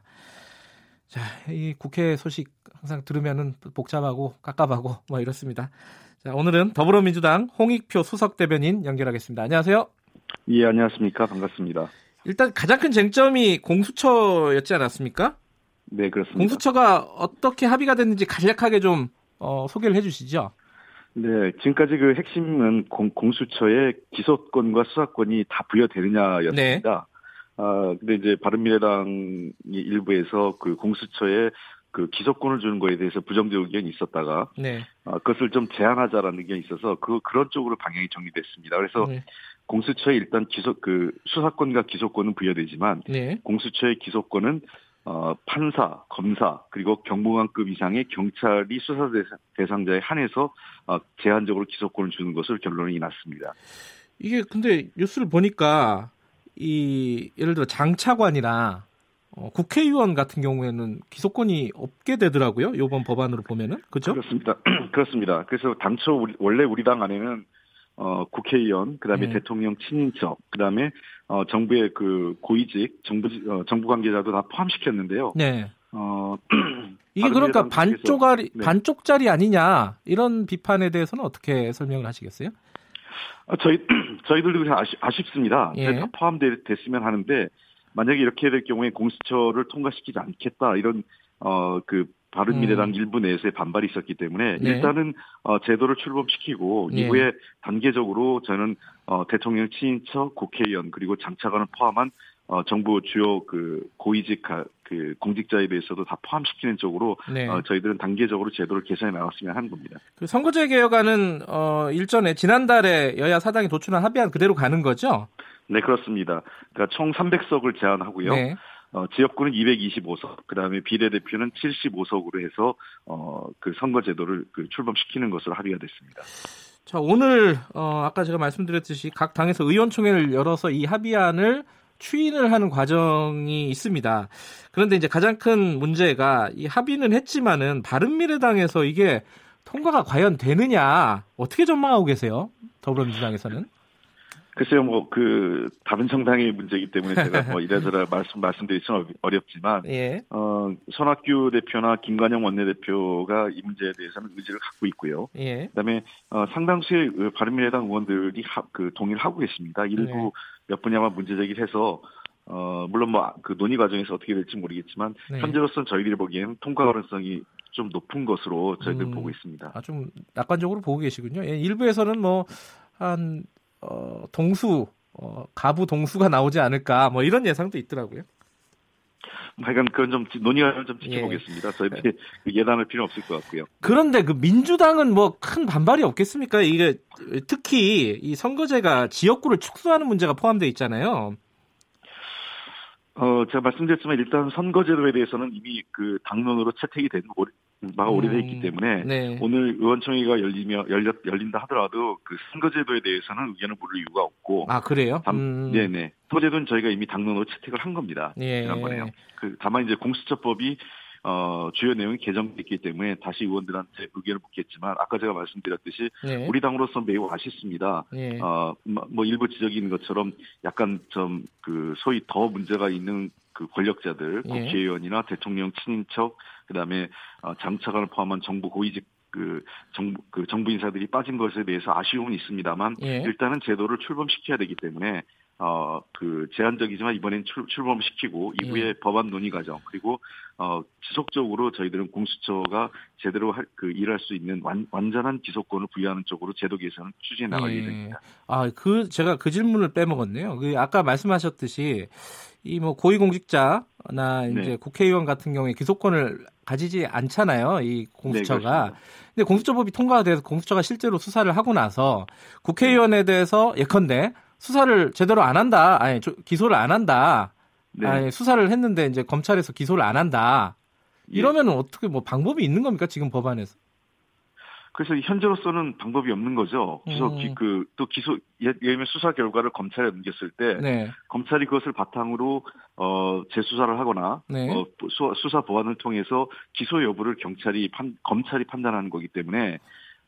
자, 이 국회 소식 항상 들으면은 복잡하고 깝깝하고 뭐 이렇습니다. 자, 오늘은 더불어민주당 홍익표 수석 대변인 연결하겠습니다. 안녕하세요. 예, 안녕하십니까. 반갑습니다. 일단 가장 큰 쟁점이 공수처였지 않았습니까? 네, 그렇습니다. 공수처가 어떻게 합의가 됐는지 간략하게 좀 어, 소개를 해주시죠. 네, 지금까지 그 핵심은 공, 공수처의 기소권과 수사권이 다 부여되느냐였습니다. 아, 근데 이제 바른미래당이 일부에서 그 공수처에 그 기소권을 주는 거에 대해서 부정적 의견이 있었다가 네. 아, 그것을 좀 제한하자라는 의견이 있어서 그 그런 쪽으로 방향이 정리됐습니다. 그래서 네. 공수처에 일단 기소 그 수사권과 기소권은 부여되지만 네. 공수처의 기소권은 어, 판사, 검사 그리고 경무관급 이상의 경찰이 수사 대상- 대상자에 한해서 어, 제한적으로 기소권을 주는 것을 결론이 났습니다. 이게 근데 뉴스를 보니까 이 예를 들어 장차관이나 어, 국회의원 같은 경우에는 기소권이 없게 되더라고요. 이번 법안으로 보면은 그죠? 그렇습니다. 그렇습니다. 그래서 당초 우리- 원래 우리 당 안에는 어, 국회의원, 그다음에 네. 대통령 친인척, 그다음에 어, 정부의 그 고위직, 정부 어, 정부 관계자도 다 포함시켰는데요. 네. 어, 이게 그러니까 반쪽짜리 네. 반쪽짜리 아니냐 이런 비판에 대해서는 어떻게 설명을 하시겠어요? 아, 저희 저희들도 아쉽, 아쉽습니다. 예. 다 포함됐으면 하는데 만약에 이렇게 될 경우에 공수처를 통과시키지 않겠다 이런 어그 바른미래당 일부 내에서의 반발이 있었기 때문에 음. 네. 일단은 어 제도를 출범시키고 예. 이후에 단계적으로 저는 어 대통령 친인척, 국회의원 그리고 장차관을 포함한 어 정부 주요 그 고위직 가- 그 공직자에 대해서도 다 포함시키는 쪽으로 네. 어 저희들은 단계적으로 제도를 개선해 나갔으면 하는 겁니다. 그 선거제 개혁안은 어, 일전에 지난달에 여야 사당이 도출한 합의안 그대로 가는 거죠? 네 그렇습니다. 그러니까 총 300석을 제한하고요. 네. 어, 지역구는 225석, 그 다음에 비례대표는 75석으로 해서, 어, 그 선거제도를 그 출범시키는 것으로 합의가 됐습니다. 자, 오늘 어, 아까 제가 말씀드렸듯이 각 당에서 의원총회를 열어서 이 합의안을 추인을 하는 과정이 있습니다. 그런데 이제 가장 큰 문제가 이 합의는 했지만은 바른미래당에서 이게 통과가 과연 되느냐 어떻게 전망하고 계세요? 더불어민주당에서는? 글쎄요, 뭐, 그, 다른 정당의 문제이기 때문에 제가 뭐 이래저래 말씀, 말씀드리기는 어렵- 어렵지만, 예. 어, 손학규 대표나 김관영 원내대표가 이 문제에 대해서는 의지를 갖고 있고요. 예. 그 다음에, 어, 상당수의 그 바른미래당 의원들이 하, 그 동의를 하고 계십니다. 일부 네. 몇 분이 아마 문제 제기를 해서, 어, 물론 뭐, 그 논의 과정에서 어떻게 될지 모르겠지만, 네. 현재로서는 저희들이 보기에는 통과 가능성이 좀 높은 것으로 저희들 음. 보고 있습니다. 아, 좀 낙관적으로 보고 계시군요. 예, 일부에서는 뭐, 한, 어, 동수, 어, 가부 동수가 나오지 않을까, 뭐 이런 예상도 있더라고요. 하여간 그건 좀 논의를 좀 지켜보겠습니다. 예. 저희들이 그 예단할 필요 없을 것 같고요. 그런데 그 민주당은 뭐 큰 반발이 없겠습니까? 이게 특히 이 선거제가 지역구를 축소하는 문제가 포함되어 있잖아요. 어, 제가 말씀드렸지만 일단 선거제도에 대해서는 이미 그 당론으로 채택이 된 바가 음, 오래돼 있기 때문에 네. 오늘 의원총회가 열리며 열렸 열린다 하더라도 그 선거제도에 대해서는 의견을 물을 이유가 없고 아 그래요? 음. 네네 선거제도는 저희가 이미 당론으로 채택을 한 겁니다. 예. 지난번에요. 그 다만 이제 공수처법이 어, 주요 내용이 개정됐기 때문에 다시 의원들한테 의견을 묻겠지만 아까 제가 말씀드렸듯이 네. 우리 당으로서 매우 아쉽습니다. 네. 어, 뭐, 뭐 일부 지적이 있는 것처럼 약간 좀 그 소위 더 문제가 있는 그 권력자들, 예. 국회의원이나 대통령 친인척, 그다음에 어, 장차관을 포함한 정부 고위직 그 정부 그 정부 인사들이 빠진 것에 대해서 아쉬움은 있습니다만 예. 일단은 제도를 출범시켜야 되기 때문에 어, 그 제한적이지만 이번엔 출, 출범시키고 이후에 예. 법안 논의 과정 그리고 어, 지속적으로 저희들은 공수처가 제대로 할, 그 일할 수 있는 완, 완전한 기소권을 부여하는 쪽으로 제도 개선을 추진해 나갈 예. 예정입니다. 아, 그 제가 그 질문을 빼먹었네요. 그 아까 말씀하셨듯이 이 뭐 고위공직자나 이제 네. 국회의원 같은 경우에 기소권을 가지지 않잖아요. 이 공수처가. 네, 근데 공수처법이 통과가 돼서 공수처가 실제로 수사를 하고 나서 국회의원에 대해서 예컨대 수사를 제대로 안 한다. 아니 기소를 안 한다. 네. 아니, 수사를 했는데 이제 검찰에서 기소를 안 한다. 예. 이러면 은 어떻게 뭐 방법이 있는 겁니까 지금 법안에서? 그래서 현재로서는 방법이 없는 거죠. 기소 음. 그또 기소 예를 들면 수사 결과를 검찰에 넘겼을 때 네. 검찰이 그것을 바탕으로 어 재수사를 하거나 네. 어, 수사 보완을 통해서 기소 여부를 경찰이 판, 검찰이 판단하는 거기 때문에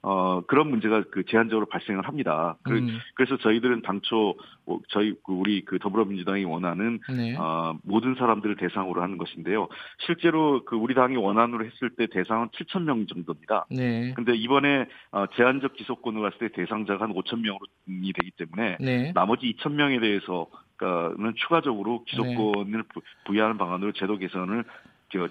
어, 그런 문제가 그 제한적으로 발생을 합니다. 그, 음. 그래서 저희들은 당초 뭐 저희 그 우리 그 더불어민주당이 원하는 네. 어, 모든 사람들을 대상으로 하는 것인데요. 실제로 그 우리 당이 원안으로 했을 때 대상은 7천 명 정도입니다. 네. 근데 이번에 어, 제한적 기소권을 갔을 때 대상자가 한 5천 명으로이 되기 때문에 네. 나머지 2천 명에 대해서 그는 추가적으로 기소권을 네. 부여하는 방안으로 제도 개선을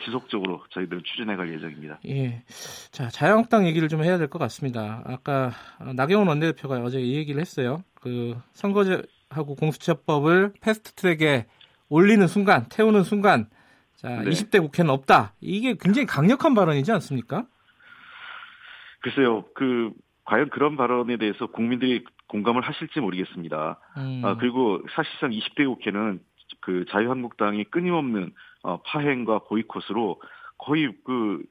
지속적으로 저희들은 추진해갈 예정입니다. 예. 자 자유한국당 얘기를 좀 해야 될 것 같습니다. 아까 나경원 원내대표가 어제 이 얘기를 했어요. 그 선거제하고 공수처법을 패스트트랙에 올리는 순간, 태우는 순간, 자 네. 20대 국회는 없다. 이게 굉장히 강력한 발언이지 않습니까? 글쎄요. 그 과연 그런 발언에 대해서 국민들이 공감을 하실지 모르겠습니다. 음. 아, 그리고 사실상 20대 국회는 그 자유한국당이 끊임없는 어, 파행과 보이콧으로 거의 그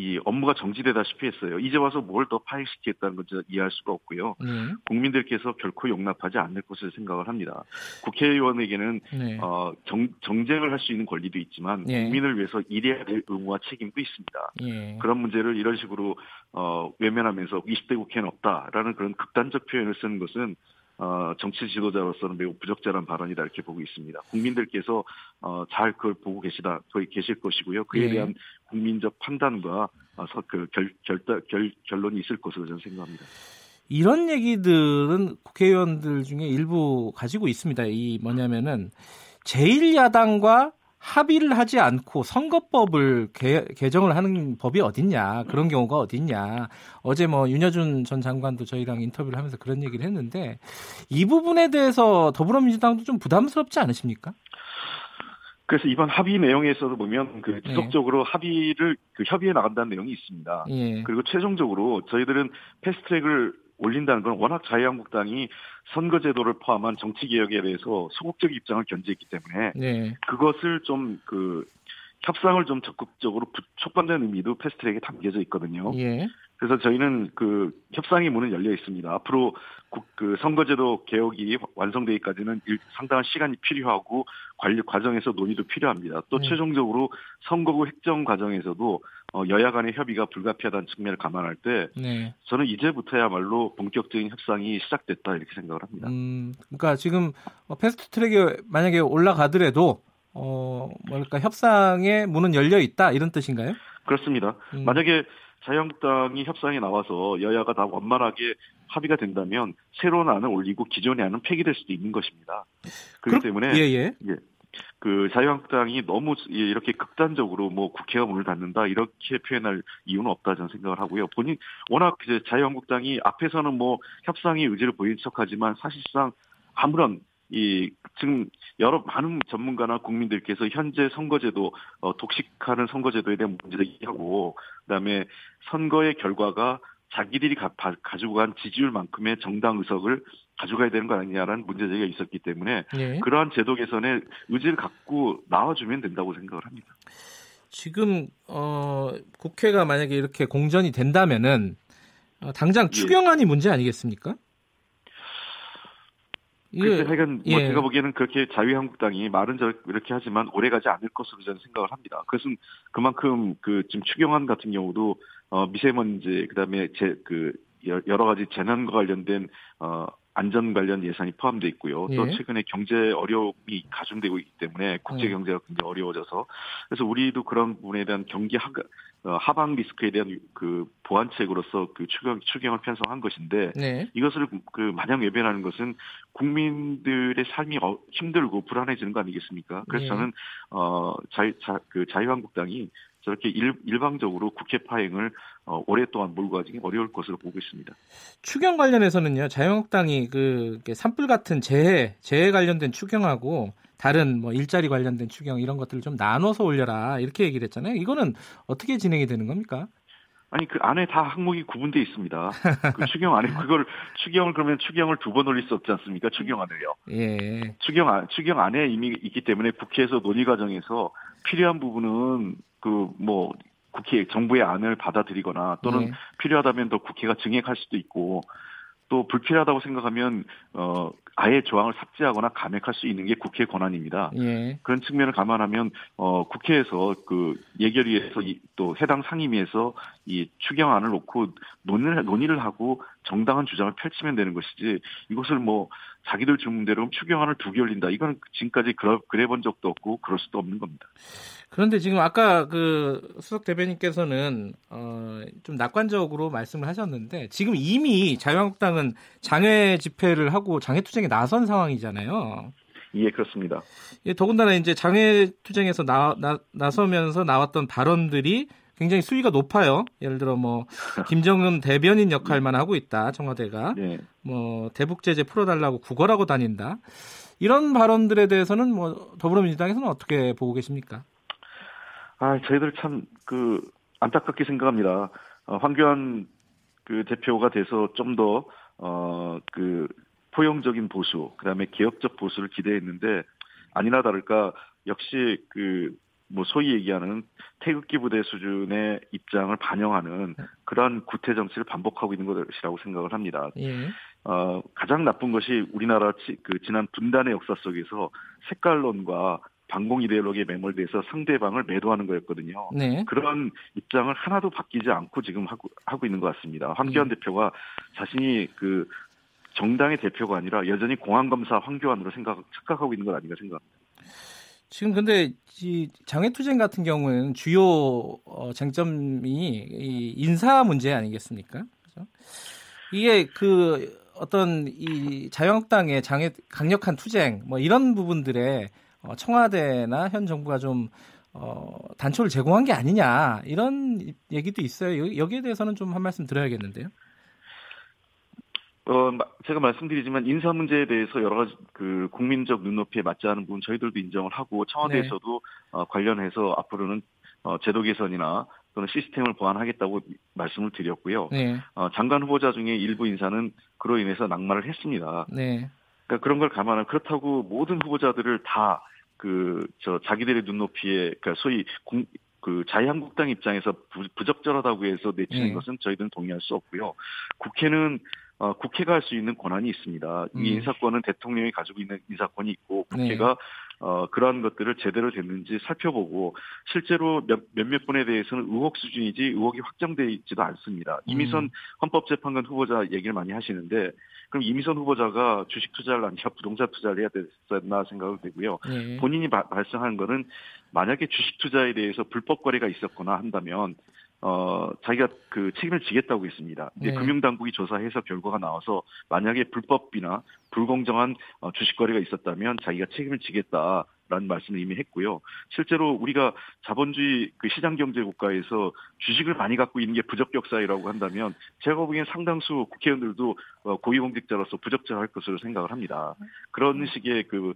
이 업무가 정지되다시피 했어요. 이제 와서 뭘 더 파행시키겠다는 건 이해할 수가 없고요. 네. 국민들께서 결코 용납하지 않을 것을 생각을 합니다. 국회의원에게는 네. 어, 정, 정쟁을 할 수 있는 권리도 있지만 네. 국민을 위해서 일해야 될 의무와 책임도 있습니다. 예. 그런 문제를 이런 식으로 어, 외면하면서 20대 국회는 없다라는 그런 극단적 표현을 쓰는 것은 어, 정치 지도자로서는 매우 부적절한 발언이다 이렇게 보고 있습니다. 국민들께서 어, 잘 그걸 보고 계시다 거의 계실 것이고요. 그에 네. 대한 국민적 판단과 어, 그 결, 결, 결, 결론이 있을 것으로 저는 생각합니다. 이런 얘기들은 국회의원들 중에 일부 가지고 있습니다. 이 뭐냐면은 제1야당과 합의를 하지 않고 선거법을 개, 정을 하는 법이 어딨냐 그런 경우가 어딨냐 어제 뭐 윤여준 전 장관도 저희랑 인터뷰를 하면서 그런 얘기를 했는데 이 부분에 대해서 더불어민주당도 좀 부담스럽지 않으십니까? 그래서 이번 합의 내용에서도 보면 그 네. 지속적으로 네. 합의를 그 협의해 나간다는 내용이 있습니다. 네. 그리고 최종적으로 저희들은 패스트트랙을 올린다는 건 워낙 자유한국당이 선거제도를 포함한 정치개혁에 대해서 소극적 입장을 견지했기 때문에 네. 그것을 좀 그 협상을 좀 적극적으로 촉발되는 의미도 패스트트랙에 담겨져 있거든요. 예. 그래서 저희는 그 협상의 문은 열려 있습니다. 앞으로 국, 그 선거제도 개혁이 완성되기까지는 상당한 시간이 필요하고 관리 과정에서 논의도 필요합니다. 또 네. 최종적으로 선거구 획정 과정에서도 어, 여야 간의 협의가 불가피하다는 측면을 감안할 때 네. 저는 이제부터야말로 본격적인 협상이 시작됐다 이렇게 생각을 합니다. 음, 그러니까 지금 어, 패스트 트랙에 만약에 올라가더라도 어, 뭐랄까 협상의 문은 열려 있다 이런 뜻인가요? 그렇습니다. 음. 만약에 자유한국당이 협상에 나와서 여야가 다 원만하게 합의가 된다면 새로운 안을 올리고 기존의 안은 폐기될 수도 있는 것입니다. 그렇기 그럼, 때문에 예, 예. 예. 그 자유한국당이 너무 이렇게 극단적으로 뭐 국회가 문을 닫는다 이렇게 표현할 이유는 없다 저는 생각을 하고요. 본인 워낙 이제 자유한국당이 앞에서는 뭐 협상의 의지를 보인 척하지만 사실상 아무런 이 지금 여러 많은 전문가나 국민들께서 현재 선거제도 어, 독식하는 선거제도에 대한 문제를 얘기하고 그다음에 선거의 결과가 자기들이 가, 지고 간 지지율만큼의 정당 의석을 가져가야 되는 거 아니냐라는 문제제기가 있었기 때문에 네. 그러한 제도 개선에 의지를 갖고 나와주면 된다고 생각을 합니다. 지금 어, 국회가 만약에 이렇게 공전이 된다면은 어, 당장 예. 추경안이 예. 문제 아니겠습니까? 글쎄, 하여간 뭐 예. 제가 보기에는 그렇게 자유한국당이 말은 이렇게 하지만 오래가지 않을 것으로 저는 생각을 합니다. 그것은 그만큼 그 지금 추경안 같은 경우도 어 미세먼지 그다음에 제 그 여러 가지 재난과 관련된 어 안전 관련 예산이 포함되어 있고요. 또 예. 최근에 경제 어려움이 가중되고 있기 때문에 국제 예. 경제가 굉장히 어려워져서 그래서 우리도 그런 부분에 대한 경기 하, 어, 하방 리스크에 대한 그 보완책으로서 그 추경 추경을 편성한 것인데 네. 이것을 그 마냥 외면하는 것은 국민들의 삶이 어, 힘들고 불안해지는 거 아니겠습니까? 그래서 네. 저는 어 자유 자, 그 자유한국당이 저렇게 일, 일방적으로 국회 파행을 어, 오랫동안 몰고 가기 어려울 것으로 보고 있습니다. 추경 관련해서는요, 자유한국당이 그 산불 같은 재해, 재해 관련된 추경하고 다른 뭐 일자리 관련된 추경 이런 것들을 좀 나눠서 올려라 이렇게 얘기를 했잖아요. 이거는 어떻게 진행이 되는 겁니까? 아니 그 안에 다 항목이 구분돼 있습니다. 그 추경 안에 그걸 추경을 그러면 추경을 두 번 올릴 수 없지 않습니까? 추경 안을요. 예. 추경 안 추경 안에 이미 있기 때문에 국회에서 논의 과정에서 필요한 부분은 그뭐 국회 정부의 안을 받아들이거나 또는 네. 필요하다면 더 국회가 증액할 수도 있고 또 불필요하다고 생각하면 어 아예 조항을 삭제하거나 감액할 수 있는 게 국회 권한입니다. 예. 그런 측면을 감안하면 어 국회에서 그 예결위에서 이, 또 해당 상임위에서 이 추경안을 놓고 논의를 논의를 하고 정당한 주장을 펼치면 되는 것이지 이것을 뭐 자기들 주문대로 추경안을 두 개 올린다. 이건 지금까지 그래 본 적도 없고 그럴 수도 없는 겁니다. 그런데 지금 아까 그 수석 대변인께서는 어, 좀 낙관적으로 말씀을 하셨는데 지금 이미 자유한국당은 장외 집회를 하고 장외 투쟁에 나선 상황이잖아요. 예, 그렇습니다. 예, 더군다나 이제 장외 투쟁에서 나, 나, 나서면서 나왔던 발언들이 굉장히 수위가 높아요. 예를 들어 뭐 김정은 대변인 역할만 하고 있다 청와대가 네. 뭐 대북 제재 풀어달라고 구걸하고 다닌다 이런 발언들에 대해서는 뭐 더불어민주당에서는 어떻게 보고 계십니까? 아, 저희들 참 그 안타깝게 생각합니다. 어, 황교안 그 대표가 돼서 좀 더 어그 포용적인 보수, 그다음에 개혁적 보수를 기대했는데 아니나 다를까 역시 그 뭐 소위 얘기하는 태극기 부대 수준의 입장을 반영하는 그러한 구태 정치를 반복하고 있는 것이라고 생각을 합니다. 예. 어, 가장 나쁜 것이 우리나라 그 지난 분단의 역사 속에서 색깔론과 반공 이데올로기에 매몰돼서 상대방을 매도하는 거였거든요. 네. 그런 입장을 하나도 바뀌지 않고 지금 하고 하고 있는 것 같습니다. 황교안 네. 대표가 자신이 그 정당의 대표가 아니라 여전히 공안검사 황교안으로 생각 착각하고 있는 것 아닌가 생각합니다. 지금 근데 이 장외투쟁 같은 경우에는 주요 어, 쟁점이 이 인사 문제 아니겠습니까? 그렇죠? 이게 그 어떤 이 자유한국당의 장애 강력한 투쟁 뭐 이런 부분들에 어, 청와대나 현 정부가 좀 어, 단초를 제공한 게 아니냐 이런 얘기도 있어요. 여기에 대해서는 좀 한 말씀 드려야겠는데요. 어, 제가 말씀드리지만 인사 문제에 대해서 여러 가지 그 국민적 눈높이에 맞지 않은 부분 저희들도 인정을 하고 청와대에서도 네. 어, 관련해서 앞으로는 어, 제도 개선이나 또는 시스템을 보완하겠다고 말씀을 드렸고요. 네. 어, 장관 후보자 중에 일부 인사는 그로 인해서 낙마를 했습니다. 네. 그러니까 그런 걸 감안하면 그렇다고 모든 후보자들을 다 그 저 자기들의 눈높이에 그러니까 소위 공, 그 자유한국당 입장에서 부, 적절하다고 해서 내치는 네. 것은 저희들은 동의할 수 없고요. 국회는 어, 국회가 할 수 있는 권한이 있습니다. 음. 이 인사권은 대통령이 가지고 있는 인사권이 있고 국회가 네. 어, 그러한 것들을 제대로 됐는지 살펴보고 실제로 몇, 몇몇 분에 대해서는 의혹 수준이지 의혹이 확정되어 있지도 않습니다. 이미선 음. 헌법재판관 후보자 얘기를 많이 하시는데 그럼 이미선 후보자가 주식 투자를 아니라 부동산 투자를 해야 됐었나 생각을 되고요. 네. 본인이 바, 발생한 거는 만약에 주식 투자에 대해서 불법 거래가 있었거나 한다면 어, 자기가 그 책임을 지겠다고 했습니다. 이제 네. 금융당국이 조사해서 결과가 나와서 만약에 불법이나 불공정한 어, 주식 거래가 있었다면 자기가 책임을 지겠다. 라는 말씀을 이미 했고요. 실제로 우리가 자본주의 그 시장 경제 국가에서 주식을 많이 갖고 있는 게 부적격 사회라고 한다면 제가 보기엔 상당수 국회의원들도 어, 고위공직자로서 부적절할 것으로 생각을 합니다. 그런 식의 그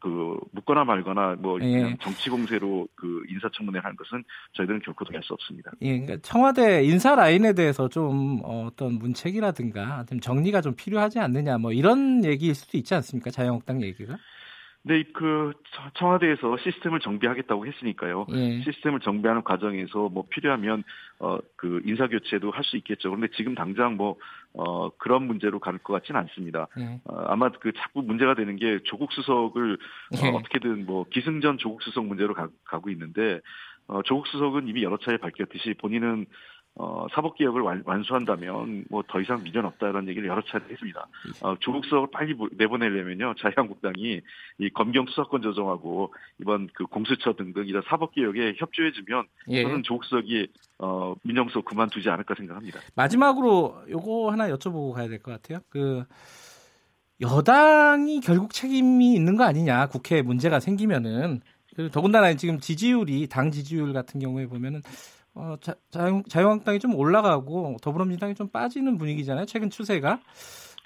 그 묻거나 말거나 뭐 예. 정치 공세로 그 인사청문회 하는 것은 저희들은 결코 동의할 수 없습니다. 예, 그러니까 청와대 인사 라인에 대해서 좀 어떤 문책이라든가 좀 정리가 좀 필요하지 않느냐 뭐 이런 얘기일 수도 있지 않습니까? 자유한국당 얘기가? 네, 그 청와대에서 시스템을 정비하겠다고 했으니까요. 예. 시스템을 정비하는 과정에서 뭐 필요하면 어 그 인사 교체도 할 수 있겠죠. 그런데 지금 당장 뭐 어, 그런 문제로 갈 것 같지는 않습니다. 네. 어, 아마 그 자꾸 문제가 되는 게 조국 수석을 네. 어, 어떻게든 뭐 기승전 조국 수석 문제로 가, 가고 있는데 어, 조국 수석은 이미 여러 차례 밝혔듯이 본인은 어, 사법개혁을 완, 완수한다면 뭐 더 이상 미련 없다라는 얘기를 여러 차례 했습니다. 어, 조국 수석을 빨리 내보내려면요 자유한국당이 이 검경 수사권 조정하고 이번 그 공수처 등등 이런 사법개혁에 협조해주면 예. 저는 조국 수석이 어, 민정수석 그만두지 않을까 생각합니다. 마지막으로 요거 하나 여쭤보고 가야 될 것 같아요. 그 여당이 결국 책임이 있는 거 아니냐 국회에 문제가 생기면은 더군다나 지금 지지율이 당 지지율 같은 경우에 보면은 어, 자, 자유, 자유한국당이 좀 올라가고 더불어민주당이 좀 빠지는 분위기잖아요. 최근 추세가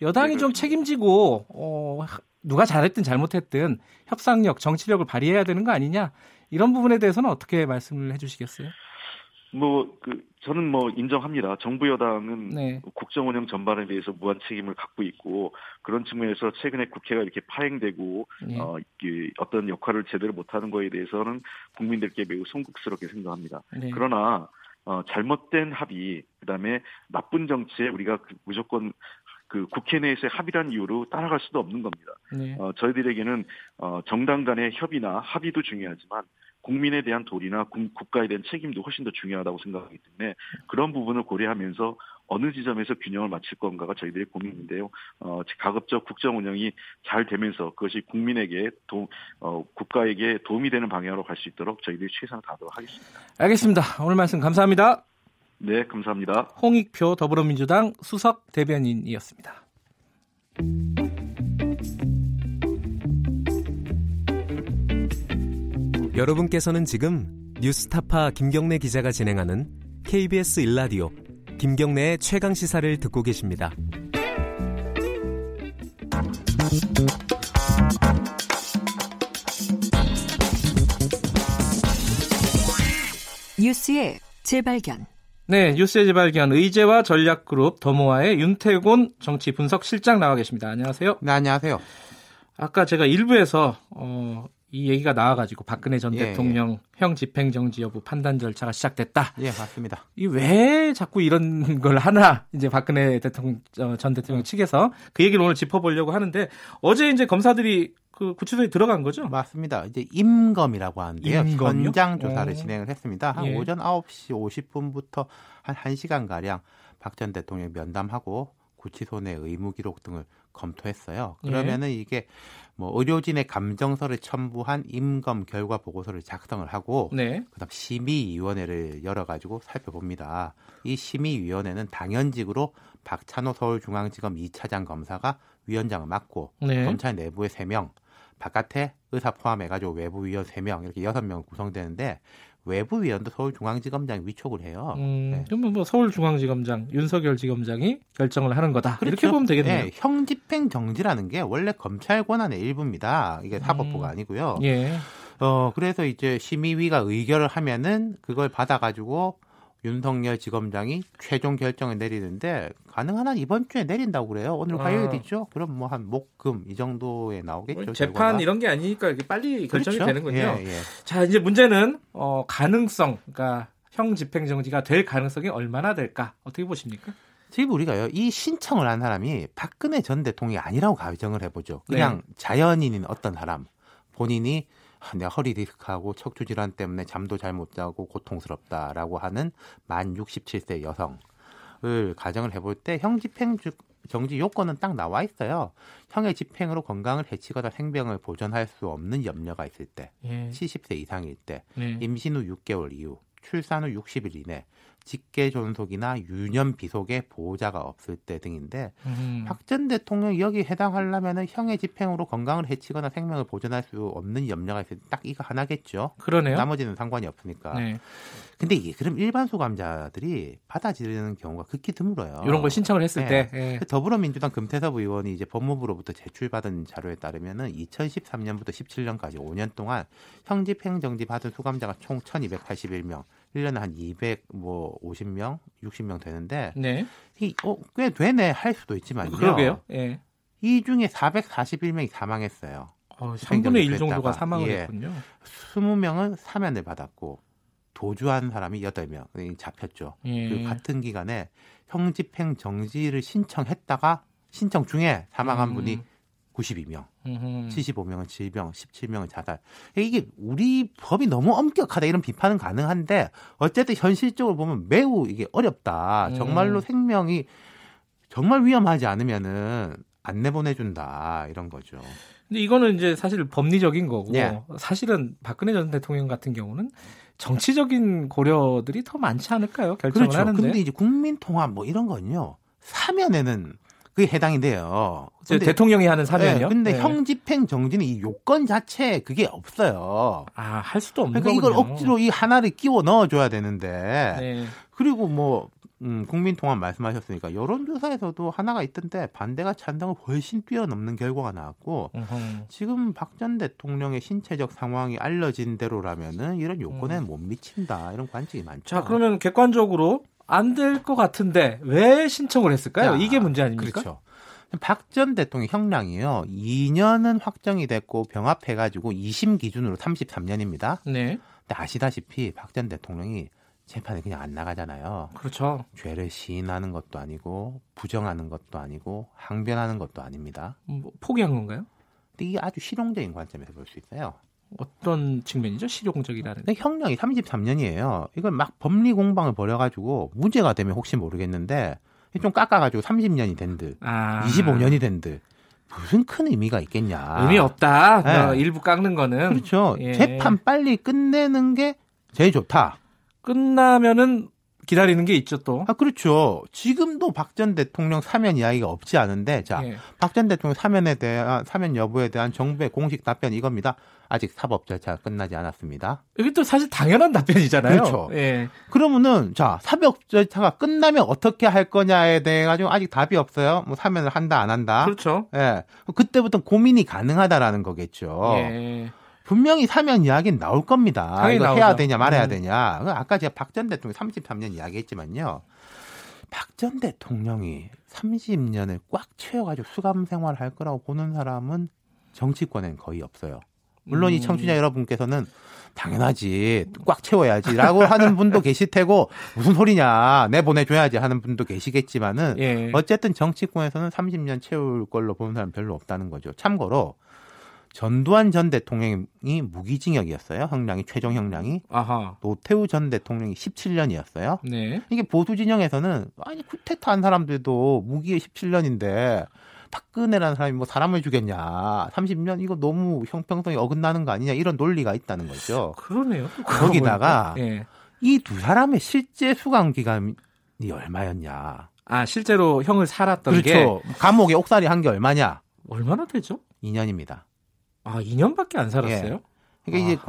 여당이 네, 좀 책임지고 어, 누가 잘했든 잘못했든 협상력, 정치력을 발휘해야 되는 거 아니냐 이런 부분에 대해서는 어떻게 말씀을 해주시겠어요? 뭐, 그, 저는 뭐 인정합니다. 정부 여당은 네. 국정 운영 전반에 대해서 무한 책임을 갖고 있고 그런 측면에서 최근에 국회가 이렇게 파행되고 네. 어, 그 어떤 역할을 제대로 못하는 거에 대해서는 국민들께 매우 송구스럽게 생각합니다. 네. 그러나 어, 잘못된 합의, 그다음에 나쁜 정치에 우리가 그 무조건 그 국회 내에서의 합의란 이유로 따라갈 수도 없는 겁니다. 네. 어, 저희들에게는 어, 정당 간의 협의나 합의도 중요하지만 국민에 대한 도리나 국가에 대한 책임도 훨씬 더 중요하다고 생각하기 때문에 그런 부분을 고려하면서 어느 지점에서 균형을 맞출 건가가 저희들의 고민인데요. 어, 가급적 국정 운영이 잘 되면서 그것이 국민에게 도, 어, 국가에게 도움이 되는 방향으로 갈 수 있도록 저희들이 최선을 다하도록 하겠습니다. 알겠습니다. 오늘 말씀 감사합니다. 네, 감사합니다. 홍익표 더불어민주당 수석 대변인이었습니다. 여러분께서는 지금 뉴스타파 김경래 기자가 진행하는 KBS 일라디오 김경래의 최강 시사를 듣고 계십니다. 뉴스의 재발견. 네, 뉴스의 재발견 의제와 전략그룹 더모아의 윤태곤 정치 분석 실장 나와 계십니다. 안녕하세요. 네, 안녕하세요. 아까 제가 일부에서 어, 이 얘기가 나와가지고 박근혜 전 예, 대통령 예. 형 집행 정지 여부 판단 절차가 시작됐다. 예, 맞습니다. 이 왜 자꾸 이런 걸 하나 이제 박근혜 대통령 어, 전 대통령 측에서 그 얘기를 오늘 짚어보려고 하는데 어제 이제 검사들이 그 구치소에 들어간 거죠? 맞습니다. 이제 임검이라고 하는데요. 현장 조사를 오. 진행을 했습니다. 한 예. 오전 9시 50분부터 한 1시간 가량 박 전 대통령 면담하고 구치소 내 의무 기록 등을 검토했어요. 예. 그러면은 예. 이게 뭐 의료진의 감정서를 첨부한 임검 결과 보고서를 작성을 하고 네. 그다음 심의위원회를 열어가지고 살펴봅니다. 이 심의위원회는 당연직으로 박찬호 서울중앙지검 2차장 검사가 위원장을 맡고 네. 검찰 내부에 3명, 바깥에 의사 포함해가지고 외부 위원 3명 이렇게 6명 구성되는데 외부위원도 서울중앙지검장이 위촉을 해요. 음, 네. 그러면 뭐 서울중앙지검장 윤석열 지검장이 결정을 하는 거다. 그렇죠. 이렇게 보면 되겠네요. 네, 형집행 정지라는 게 원래 검찰 권한의 일부입니다. 이게 사법부가 음, 아니고요. 예. 어 그래서 이제 심의위가 의결을 하면은 그걸 받아가지고 윤석열 지검장이 최종 결정을 내리는데 가능한 한 이번 주에 내린다고 그래요. 오늘 아. 화요일이죠. 그럼 뭐 한 목금 이 정도에 나오겠죠. 뭐 재판 결과가. 이런 게 아니니까 이렇게 빨리 결정이 그렇죠? 되는군요. 예, 예. 자 이제 문제는 어, 가능성, 그러니까 형 집행정지가 될 가능성이 얼마나 될까 어떻게 보십니까? 지금 우리가요 이 신청을 한 사람이 박근혜 전 대통령이 아니라고 가정을 해보죠. 그냥 네. 자연인인 어떤 사람 본인이 내가 허리 디스크하고 척추 질환 때문에 잠도 잘 못 자고 고통스럽다라고 하는 만 67세 여성을 가정을 해볼 때 형 집행 정지 요건은 딱 나와 있어요. 형의 집행으로 건강을 해치거나 생명을 보존할 수 없는 염려가 있을 때, 예. 70세 이상일 때, 예. 임신 후 6개월 이후, 출산 후 60일 이내, 직계 존속이나 유년 비속의 보호자가 없을 때 등인데 음. 박전 대통령 여기 해당하려면은 형의 집행으로 건강을 해치거나 생명을 보존할 수 없는 염려가 있을 때 딱 이거 하나겠죠. 그러네요. 나머지는 상관이 없으니까. 네. 근데 이게 그럼 일반 수감자들이 받아들이는 경우가 극히 드물어요. 이런 걸 신청을 했을 네. 때 네. 더불어민주당 금태섭 의원이 이제 법무부로부터 제출받은 자료에 따르면은 2013년부터 17년까지 5년 동안 형집행 정지 받은 수감자가 총 1,281명, 1년에 한 200, 뭐 50명, 60명 되는데 네. 이, 어, 꽤 되네 할 수도 있지만요. 그러게요. 예. 이 중에 441명이 사망했어요. 어, 3분의 1 정도가 사망을 예. 했군요. 20명은 사면을 받았고 도주한 사람이 8명 잡혔죠. 예. 그 같은 기간에 형집행 정지를 신청했다가 신청 중에 사망한 음. 분이 92명, 음흠. 75명은 질병, 17명은 자살. 이게 우리 법이 너무 엄격하다 이런 비판은 가능한데 어쨌든 현실적으로 보면 매우 이게 어렵다. 음. 정말로 생명이 정말 위험하지 않으면은 안 내보내준다 이런 거죠. 근데 이거는 이제 사실 법리적인 거고 네. 사실은 박근혜 전 대통령 같은 경우는 정치적인 고려들이 더 많지 않을까요? 결정을 그렇죠. 하는데. 근데 이제 국민 통합 뭐 이런 건요. 사면에는 그게 해당이 돼요. 근데, 대통령이 하는 사면이요? 네, 근데 네. 형 집행 정지는 이 요건 자체에 그게 없어요. 아, 할 수도 없는 그러니까 거군요. 이걸 억지로 이 하나를 끼워 넣어 줘야 되는데. 네. 그리고 뭐 음, 국민 통합 말씀하셨으니까 여론조사에서도 하나가 있던데 반대가 찬성을 훨씬 뛰어넘는 결과가 나왔고 으흠. 지금 박 전 대통령의 신체적 상황이 알려진 대로라면은 이런 요건에 음. 못 미친다 이런 관측이 많죠. 자 그러면 객관적으로 안 될 것 같은데 왜 신청을 했을까요? 자, 이게 문제 아닙니까? 그렇죠. 박전 대통령 형량이요. 2년은 확정이 됐고 병합해가지고 2심 기준으로 33년입니다. 네. 근데 아시다시피 박 전 대통령이 재판에 그냥 안 나가잖아요. 그렇죠. 죄를 시인하는 것도 아니고 부정하는 것도 아니고 항변하는 것도 아닙니다. 뭐, 포기한 건가요? 근데 이게 아주 실용적인 관점에서 볼 수 있어요. 어떤 측면이죠? 실용적이라는. 네, 형량이 33년이에요. 이걸 막 법리 공방을 벌여가지고 문제가 되면 혹시 모르겠는데 좀 깎아가지고 30년이 된 듯, 아. 25년이 된 듯. 무슨 큰 의미가 있겠냐. 의미 없다. 네. 어, 일부 깎는 거는. 그렇죠. 예. 재판 빨리 끝내는 게 제일 좋다. 끝나면은 기다리는 게 있죠 또. 아 그렇죠. 지금도 박 전 대통령 사면 이야기가 없지 않은데 자, 예. 박전 대통령 사면에 대한 사면 여부에 대한 정부의 공식 답변 이겁니다. 아직 사법 절차가 끝나지 않았습니다. 이게 또 사실 당연한 답변이잖아요. 그렇죠. 예. 그러면은 자 사법 절차가 끝나면 어떻게 할 거냐에 대해 가지고 아직 답이 없어요. 뭐 사면을 한다 안 한다. 그렇죠. 예. 그때부터 고민이 가능하다라는 거겠죠. 예. 분명히 사면 이야기는 나올 겁니다. 이거 나오죠. 해야 되냐 말아야 음. 되냐. 아까 제가 박 전 대통령 33년 이야기했지만요. 박 전 대통령이 30년을 꽉 채워가지고 수감 생활을 할 거라고 보는 사람은 정치권엔 거의 없어요. 물론 음. 이 청취자 여러분께서는 당연하지 꽉 채워야지라고 하는 분도 계실 테고 무슨 소리냐 내 보내줘야지 하는 분도 계시겠지만은 예. 어쨌든 정치권에서는 30년 채울 걸로 보는 사람 별로 없다는 거죠. 참고로 전두환 전 대통령이 무기징역이었어요. 형량이 최종 형량이. 아하. 노태우 전 대통령이 17년이었어요. 네. 이게 보수 진영에서는 아니 쿠데타한 사람들도 무기에 17년인데 박근혜라는 사람이 뭐 사람을 죽였냐. 30년 이거 너무 형평성이 어긋나는 거 아니냐. 이런 논리가 있다는 거죠. 그러네요. 거기다가 네. 이두 사람의 실제 수감 기간이 얼마였냐. 아, 실제로 형을 살았던 그렇죠. 게 감옥에 옥살이 한 게 얼마냐? 얼마나 되죠? 2년입니다. 아, 2년밖에 안 살았어요? 예. 그러니까 이제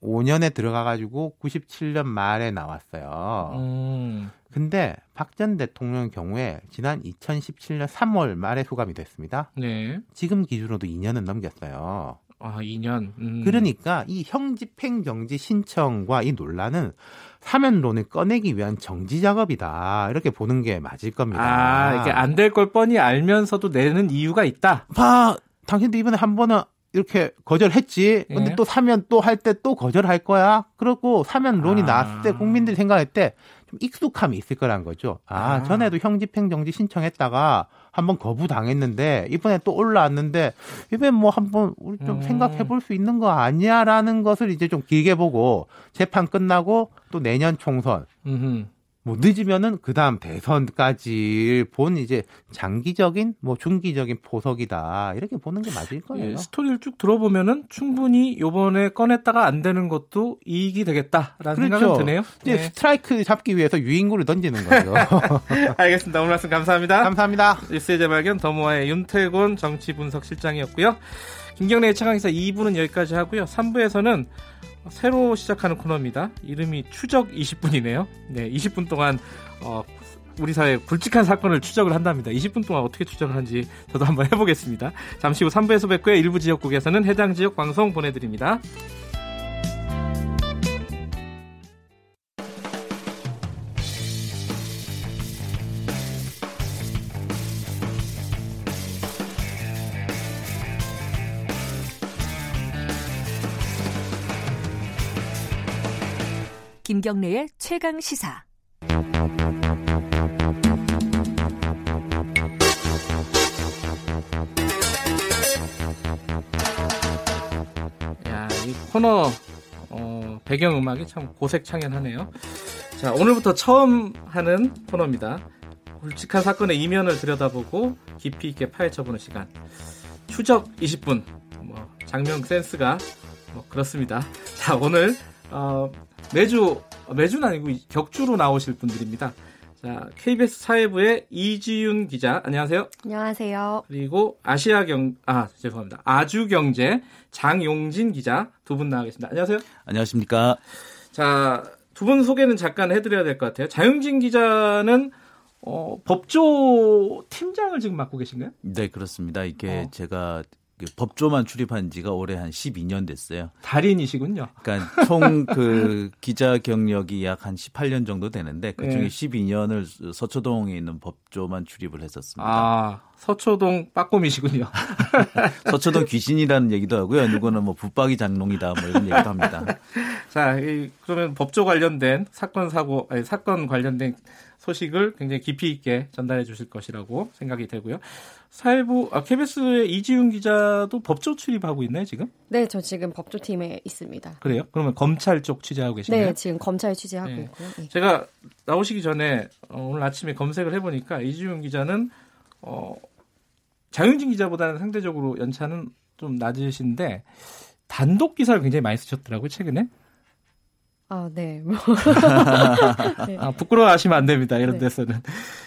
95년에 들어가 가지고 97년 말에 나왔어요. 음. 근데 박 전 대통령 경우에 지난 2017년 3월 말에 소감이 됐습니다. 네. 지금 기준으로도 2년은 넘겼어요. 아, 2년. 음. 그러니까 이 형집행 정지 신청과 이 논란은 사면론을 꺼내기 위한 정지 작업이다. 이렇게 보는 게 맞을 겁니다. 아, 이게 안 될 걸 뻔히 알면서도 내는 이유가 있다. 봐, 당신도 이번에 한 번은 이렇게 거절했지. 근데 예. 또 사면 또 할 때 또 거절할 거야. 그렇고 사면 론이 아. 나왔을 때 국민들이 생각할 때 좀 익숙함이 있을 거란 거죠. 아, 아. 전에도 형집행정지 신청했다가 한번 거부당했는데 이번에 또 올라왔는데 이번에 뭐 한번 우리 좀 음. 생각해 볼 수 있는 거 아니야라는 것을 이제 좀 길게 보고 재판 끝나고 또 내년 총선 음흠. 뭐 늦으면은 그 다음 대선까지 본 이제 장기적인 뭐 중기적인 포석이다 이렇게 보는 게 맞을 거예요. 예, 스토리를 쭉 들어보면은 충분히 요번에 꺼냈다가 안 되는 것도 이익이 되겠다라는 그렇죠. 생각이 드네요. 이제 네. 스트라이크 잡기 위해서 유인구를 던지는 거죠. 알겠습니다. 오늘 말씀 감사합니다. 감사합니다. 뉴스의 재발견 더모아의 윤태곤 정치 분석 실장이었고요. 김경래의 최강기사 2부는 여기까지 하고요. 3부에서는 새로 시작하는 코너입니다. 이름이 추적 20분이네요. 네, 20분 동안 어, 우리 사회 굵직한 사건을 추적을 한답니다. 20분 동안 어떻게 추적을 하는지 저도 한번 해보겠습니다. 잠시 후 3부에서 뵙고요. 일부 지역국에서는 해당 지역 방송 보내드립니다. 김경래의 최강 시사. 야, 이 코너 어, 배경 음악이 참 고색창연하네요. 자, 오늘부터 처음 하는 코너입니다. 굵직한 사건의 이면을 들여다보고 깊이 있게 파헤쳐보는 시간. 추적 20분. 뭐 장면 센스가 뭐 그렇습니다. 자, 오늘 어, 매주 매주는 아니고 격주로 나오실 분들입니다. 자, KBS 사회부의 이지윤 기자, 안녕하세요. 안녕하세요. 그리고 아시아경, 아, 죄송합니다. 아주경제 장용진 기자 두 분 나가겠습니다. 안녕하세요. 안녕하십니까. 자, 두 분 소개는 잠깐 해드려야 될 것 같아요. 장용진 기자는 어, 법조 팀장을 지금 맡고 계신가요? 네, 그렇습니다. 이게 어. 제가 그 법조만 출입한 지가 올해 한 12년 됐어요. 달인이시군요. 그러니까 총 그 기자 경력이 약 한 18년 정도 되는데 그중에 네. 12년을 서초동에 있는 법조만 출입을 했었습니다. 아, 서초동 빠꼼이시군요. 서초동 귀신이라는 얘기도 하고요. 누구는 뭐 붙박이 장롱이다 뭐 이런 얘기도 합니다. 자, 그러면 법조 관련된 사건 사고 아니 사건 관련된 소식을 굉장히 깊이 있게 전달해 주실 것이라고 생각이 되고요. 사회부 아, KBS의 이지윤 기자도 법조 출입하고 있나요 지금? 네, 저 지금 법조팀에 있습니다. 그래요? 그러면 검찰 쪽 취재하고 계신가요? 네, 지금 검찰 취재하고 네. 있고요. 네. 제가 나오시기 전에 어, 오늘 아침에 검색을 해보니까 이지윤 기자는 어, 장윤진 기자보다는 상대적으로 연차는 좀 낮으신데 단독 기사를 굉장히 많이 쓰셨더라고요 최근에. 아, 네. 뭐. 네. 아, 부끄러워하시면 안 됩니다. 이런 네. 데서는.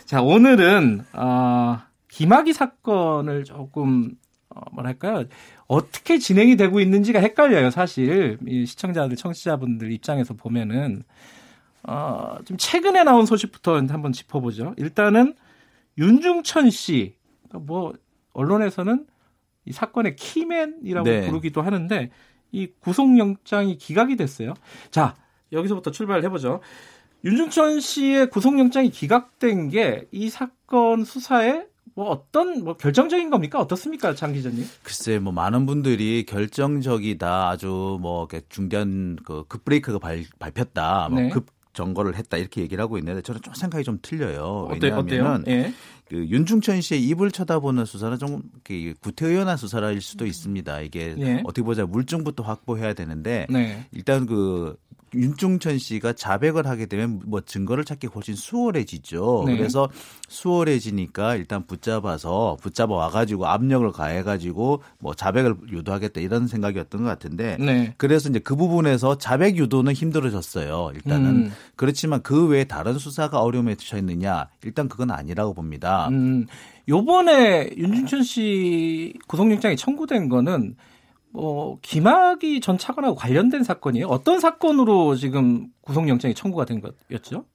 자, 오늘은 어, 김학의 사건을 조금 어, 뭐랄까요 어떻게 진행이 되고 있는지가 헷갈려요 사실 이 시청자들 청취자분들 입장에서 보면은 어, 좀 최근에 나온 소식부터 한번 짚어보죠 일단은 윤중천 씨 뭐 언론에서는 이 사건의 키맨이라고 네. 부르기도 하는데 이 구속영장이 기각이 됐어요 자 여기서부터 출발을 해보죠 윤중천 씨의 구속영장이 기각된 게 이 사건 수사에 뭐 어떤 뭐 결정적인 겁니까? 어떻습니까, 장 기자님? 글쎄, 뭐 많은 분들이 결정적이다, 아주 뭐 중대한 그 급브레이크가 발, 밟혔다, 뭐 네. 급 점거를 했다 이렇게 얘기를 하고 있는데 저는 좀 생각이 좀 틀려요. 왜냐하면 예. 그 윤중천 씨의 입을 쳐다보는 수사는 좀 구태의연한 수사일 수도 있습니다. 이게 예. 어떻게 보자 물증부터 확보해야 되는데 네. 일단 그 윤중천 씨가 자백을 하게 되면 뭐 증거를 찾기 훨씬 수월해지죠. 네. 그래서 수월해지니까 일단 붙잡아서 붙잡아 와가지고 압력을 가해가지고 뭐 자백을 유도하겠다 이런 생각이었던 것 같은데 네. 그래서 이제 그 부분에서 자백 유도는 힘들어졌어요. 일단은 음. 그렇지만 그 외에 다른 수사가 어려움에 처했느냐 일단 그건 아니라고 봅니다. 음. 요번에 윤중천 씨 구속영장이 청구된 거는 어, 김학의 전 차관하고 관련된 사건이에요. 어떤 사건으로 지금 구속영장이 청구가 된 거였죠?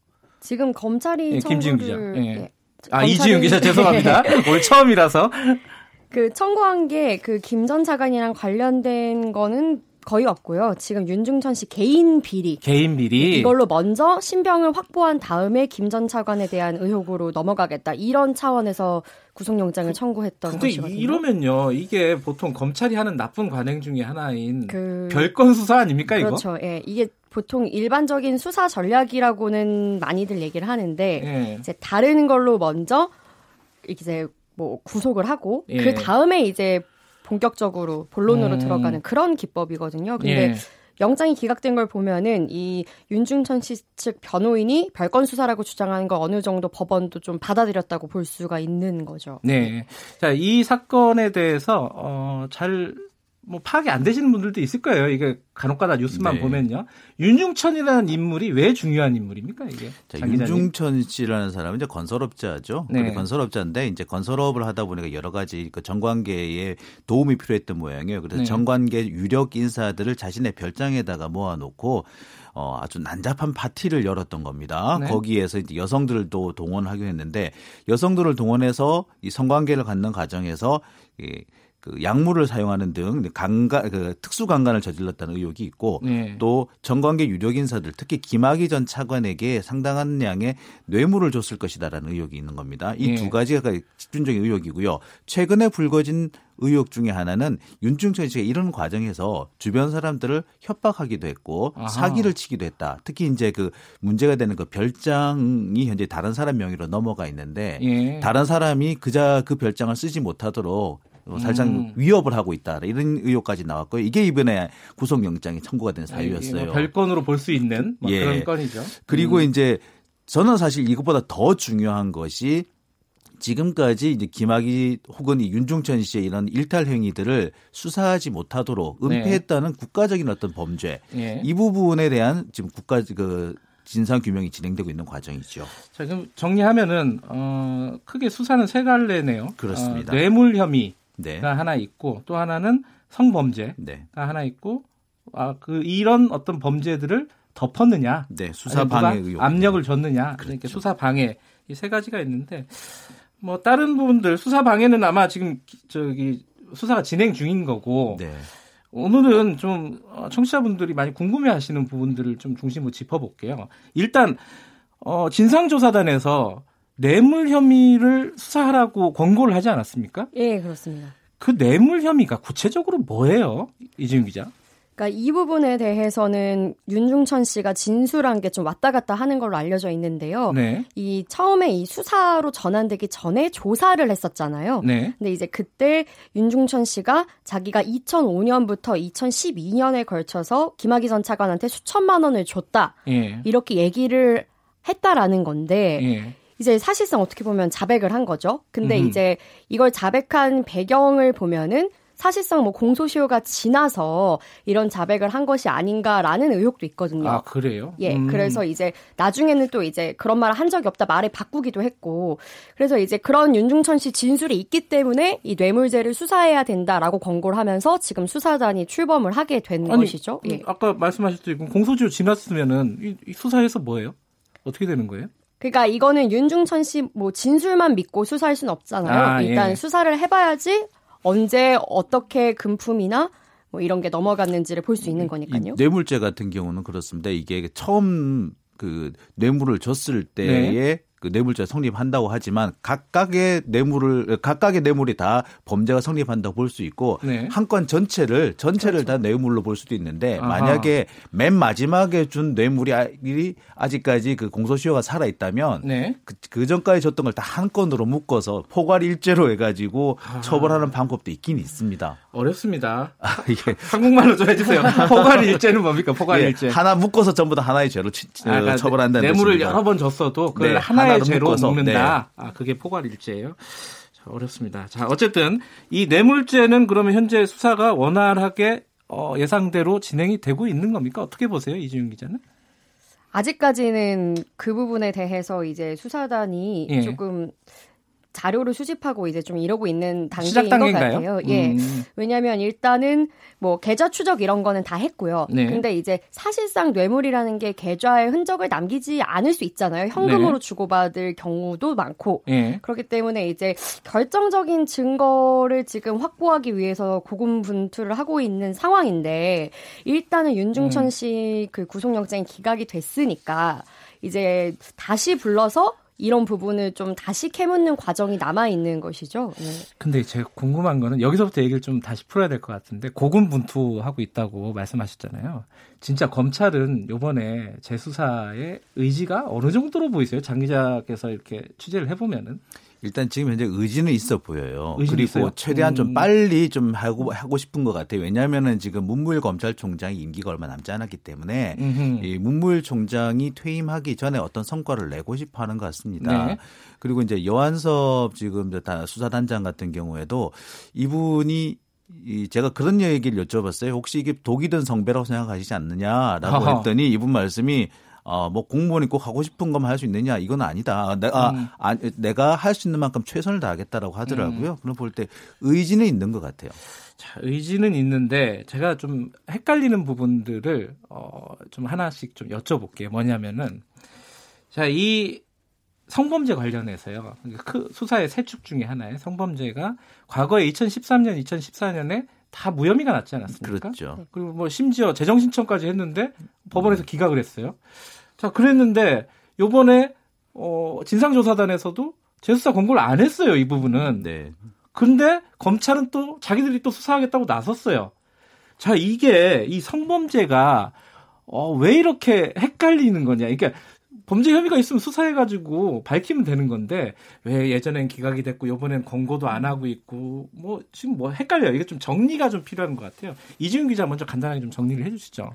지금 검찰이 예, 김지윤 기자. 예. 예. 아 검찰이... 이지윤 기자 죄송합니다. 오늘 처음이라서. 그 청구한 게 그 김 전 차관이랑 관련된 거는 거의 없고요. 지금 윤중천 씨 개인 비리. 개인 비리. 이걸로 먼저 신병을 확보한 다음에 김 전 차관에 대한 의혹으로 넘어가겠다. 이런 차원에서 구속영장을 청구했던 근데 것이거든요. 이러면요. 이게 보통 검찰이 하는 나쁜 관행 중에 하나인 그... 별건 수사 아닙니까 이거? 그렇죠. 예. 이게 보통 일반적인 수사 전략이라고는 많이들 얘기를 하는데 예. 이제 다른 걸로 먼저 이제 뭐 구속을 하고 예. 그 다음에 이제 본격적으로 본론으로 음. 들어가는 그런 기법이거든요. 근데 예. 영장이 기각된 걸 보면은 이 윤중천 씨 측 변호인이 별건 수사라고 주장하는 거 어느 정도 법원도 좀 받아들였다고 볼 수가 있는 거죠. 네. 자, 이 사건에 대해서 어, 잘 뭐 파악이 안 되시는 분들도 있을 거예요. 이게 간혹가다 뉴스만 네. 보면요. 윤중천이라는 인물이 왜 중요한 인물입니까? 이게 자, 윤중천 씨라는 사람은 이제 건설업자죠. 네. 건설업자인데 이제 건설업을 하다 보니까 여러 가지 그 정관계에 도움이 필요했던 모양이에요. 그래서 네. 정관계 유력 인사들을 자신의 별장에다가 모아놓고 어, 아주 난잡한 파티를 열었던 겁니다. 네. 거기에서 이제 여성들도 동원하기로 했는데 여성들을 동원해서 이 성관계를 갖는 과정에서 이 그 약물을 사용하는 등 강간 그 특수 강간을 저질렀다는 의혹이 있고 네. 또 정관계 유력 인사들 특히 김학의 전 차관에게 상당한 양의 뇌물을 줬을 것이다라는 의혹이 있는 겁니다. 이두 네. 가지가 집중적인 의혹이고요. 최근에 불거진 의혹 중에 하나는 윤중천 씨가 이런 과정에서 주변 사람들을 협박하기도 했고 아하. 사기를 치기도 했다. 특히 이제 그 문제가 되는 그 별장이 현재 다른 사람 명의로 넘어가 있는데 예. 다른 사람이 그자 그 별장을 쓰지 못하도록 어, 살짝 음. 위협을 하고 있다 이런 의혹까지 나왔고요. 이게 이번에 구속영장이 청구가 된 사유였어요. 뭐 별건으로 볼 수 있는 뭐 예. 그런 건이죠. 그리고 음. 이제 저는 사실 이것보다 더 중요한 것이 지금까지 이제 김학의 혹은 이 윤중천 씨의 이런 일탈 행위들을 수사하지 못하도록 네. 은폐했다는 네. 국가적인 어떤 범죄 네. 이 부분에 대한 지금 국가 그 진상 규명이 진행되고 있는 과정이죠. 자, 그럼 정리하면은 어, 크게 수사는 세 갈래네요. 그렇습니다. 어, 뇌물 혐의, 네. 하나 있고 또 하나는 성범죄가 네. 하나 있고 아 그 이런 어떤 범죄들을 덮었느냐, 네, 수사 방해 의혹 압력을 줬느냐, 그렇죠. 그러니까 수사 방해 이 세 가지가 있는데 뭐 다른 부분들 수사 방해는 아마 지금 저기 수사가 진행 중인 거고 네. 오늘은 좀 어, 청취자분들이 많이 궁금해하시는 부분들을 좀 중심으로 짚어볼게요. 일단 어, 진상조사단에서 뇌물 혐의를 수사하라고 권고를 하지 않았습니까? 예, 그렇습니다. 그 뇌물 혐의가 구체적으로 뭐예요? 이지윤 기자. 그러니까 이 부분에 대해서는 윤중천 씨가 진술한 게 좀 왔다 갔다 하는 걸로 알려져 있는데요. 네. 이 처음에 이 수사로 전환되기 전에 조사를 했었잖아요. 네. 근데 이제 그때 윤중천 씨가 자기가 2005년부터 2012년에 걸쳐서 김학의 전 차관한테 수천만 원을 줬다. 예. 이렇게 얘기를 했다라는 건데 예. 이제 사실상 어떻게 보면 자백을 한 거죠. 근데 음. 이제 이걸 자백한 배경을 보면은 사실상 뭐 공소시효가 지나서 이런 자백을 한 것이 아닌가라는 의혹도 있거든요. 아, 그래요? 예. 음. 그래서 이제 나중에는 또 이제 그런 말을 한 적이 없다 말을 바꾸기도 했고 그래서 이제 그런 윤중천 씨 진술이 있기 때문에 이 뇌물죄를 수사해야 된다라고 권고를 하면서 지금 수사단이 출범을 하게 된 아니, 것이죠. 예. 아까 말씀하셨듯이 공소시효 지났으면은 이 수사에서 뭐예요? 어떻게 되는 거예요? 그러니까 이거는 윤중천 씨 뭐 진술만 믿고 수사할 수는 없잖아요. 아, 일단 예. 수사를 해봐야지 언제 어떻게 금품이나 뭐 이런 게 넘어갔는지를 볼 수 있는 거니까요. 뇌물죄 같은 경우는 그렇습니다. 이게 처음 그 뇌물을 줬을 때에 네. 그 뇌물죄 성립한다고 하지만 각각의 뇌물을 각각의 뇌물이 다 범죄가 성립한다고 볼 수 있고 네. 한건 전체를 전체를 그렇죠. 다 뇌물로 볼 수도 있는데 아하. 만약에 맨 마지막에 준 뇌물이 아직까지 그 공소시효가 살아 있다면 네. 그, 그, 전까지 줬던 걸 다 한 건으로 묶어서 포괄 일죄로 해가지고 아. 처벌하는 방법도 있긴 있습니다. 어렵습니다. 아, 이게 한국말로 좀 해주세요. 포괄 일죄는 뭡니까? 포괄일죄 예, 하나 묶어서 전부 다 하나의 죄로 치, 아, 그러니까 처벌한다는 뇌물을 뜻입니다. 여러 번 줬어도 그걸 네, 하나의 하나의 죄로. 묶는다. 네. 아, 그게 포괄일죄예요. 자, 어렵습니다. 자, 어쨌든 이 뇌물죄는 그러면 현재 수사가 원활하게 어, 예상대로 진행이 되고 있는 겁니까? 어떻게 보세요, 이지윤 기자는? 아직까지는 그 부분에 대해서 이제 수사단이 예. 조금 자료를 수집하고 이제 좀 이러고 있는 단계인 것 같아요. 예. 음. 왜냐하면 일단은 뭐 계좌 추적 이런 거는 다 했고요. 네. 근데 이제 사실상 뇌물이라는 게 계좌에 흔적을 남기지 않을 수 있잖아요. 현금으로 네. 주고받을 경우도 많고 네. 그렇기 때문에 이제 결정적인 증거를 지금 확보하기 위해서 고군분투를 하고 있는 상황인데 일단은 윤중천 음. 씨그 구속영장이 기각이 됐으니까 이제 다시 불러서 이런 부분을 좀 다시 캐묻는 과정이 남아 있는 것이죠. 네. 근데 제가 궁금한 거는 여기서부터 얘기를 좀 다시 풀어야 될 것 같은데 고군분투하고 있다고 말씀하셨잖아요. 진짜 검찰은 요번에 재수사의 의지가 어느 정도로 보이세요? 장 기자께서 이렇게 취재를 해보면은 일단 지금 현재 의지는 있어 보여요. 그리고 있어요? 최대한 음. 좀 빨리 좀 하고 하고 싶은 것 같아요. 왜냐하면은 지금 문무일 검찰총장이 임기가 얼마 남지 않았기 때문에 음흠. 이 문무일 총장이 퇴임하기 전에 어떤 성과를 내고 싶어하는 것 같습니다. 네. 그리고 이제 여한섭 지금 수사단장 같은 경우에도 이분이 이 제가 그런 얘기를 여쭤봤어요. 혹시 이게 독이 든 성배라고 생각하시지 않느냐라고 했더니 이분 말씀이 어, 뭐 공무원이 꼭 하고 싶은 것만 할 수 있느냐 이건 아니다. 내가 음. 아, 내가 할 수 있는 만큼 최선을 다하겠다라고 하더라고요. 음. 그럼 볼 때 의지는 있는 것 같아요. 자, 의지는 있는데 제가 좀 헷갈리는 부분들을 어, 좀 하나씩 좀 여쭤볼게요. 뭐냐면은 자, 이 성범죄 관련해서요. 그 수사의 세 축 중에 하나의 성범죄가 과거에 2013년, 2014년에 다 무혐의가 났지 않았습니까? 그렇죠. 그리고 뭐 심지어 재정 신청까지 했는데 법원에서 기각을 했어요. 자, 그랬는데 요번에 어 진상조사단에서도 재수사 권고를 안 했어요, 이 부분은. 네. 근데 검찰은 또 자기들이 또 수사하겠다고 나섰어요. 자, 이게 이 성범죄가 어, 왜 이렇게 헷갈리는 거냐. 그러니까 범죄 혐의가 있으면 수사해가지고 밝히면 되는 건데 왜 예전엔 기각이 됐고 이번엔 권고도 안 하고 있고 뭐 지금 뭐 헷갈려요. 이게 좀 정리가 좀 필요한 것 같아요. 이지훈 기자 먼저 간단하게 좀 정리를 해주시죠.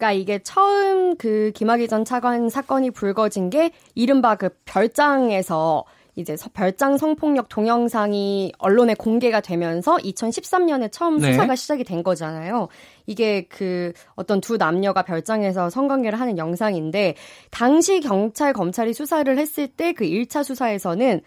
그러니까 이게 처음 그 김학의 전 차관 사건이 불거진 게 이른바 그 별장에서 이제 별장 성폭력 동영상이 언론에 공개가 되면서 2013년에 처음 네. 수사가 시작이 된 거잖아요. 이게 그 어떤 두 남녀가 별장에서 성관계를 하는 영상인데 당시 경찰 검찰이 수사를 했을 때 그 1차 수사에서는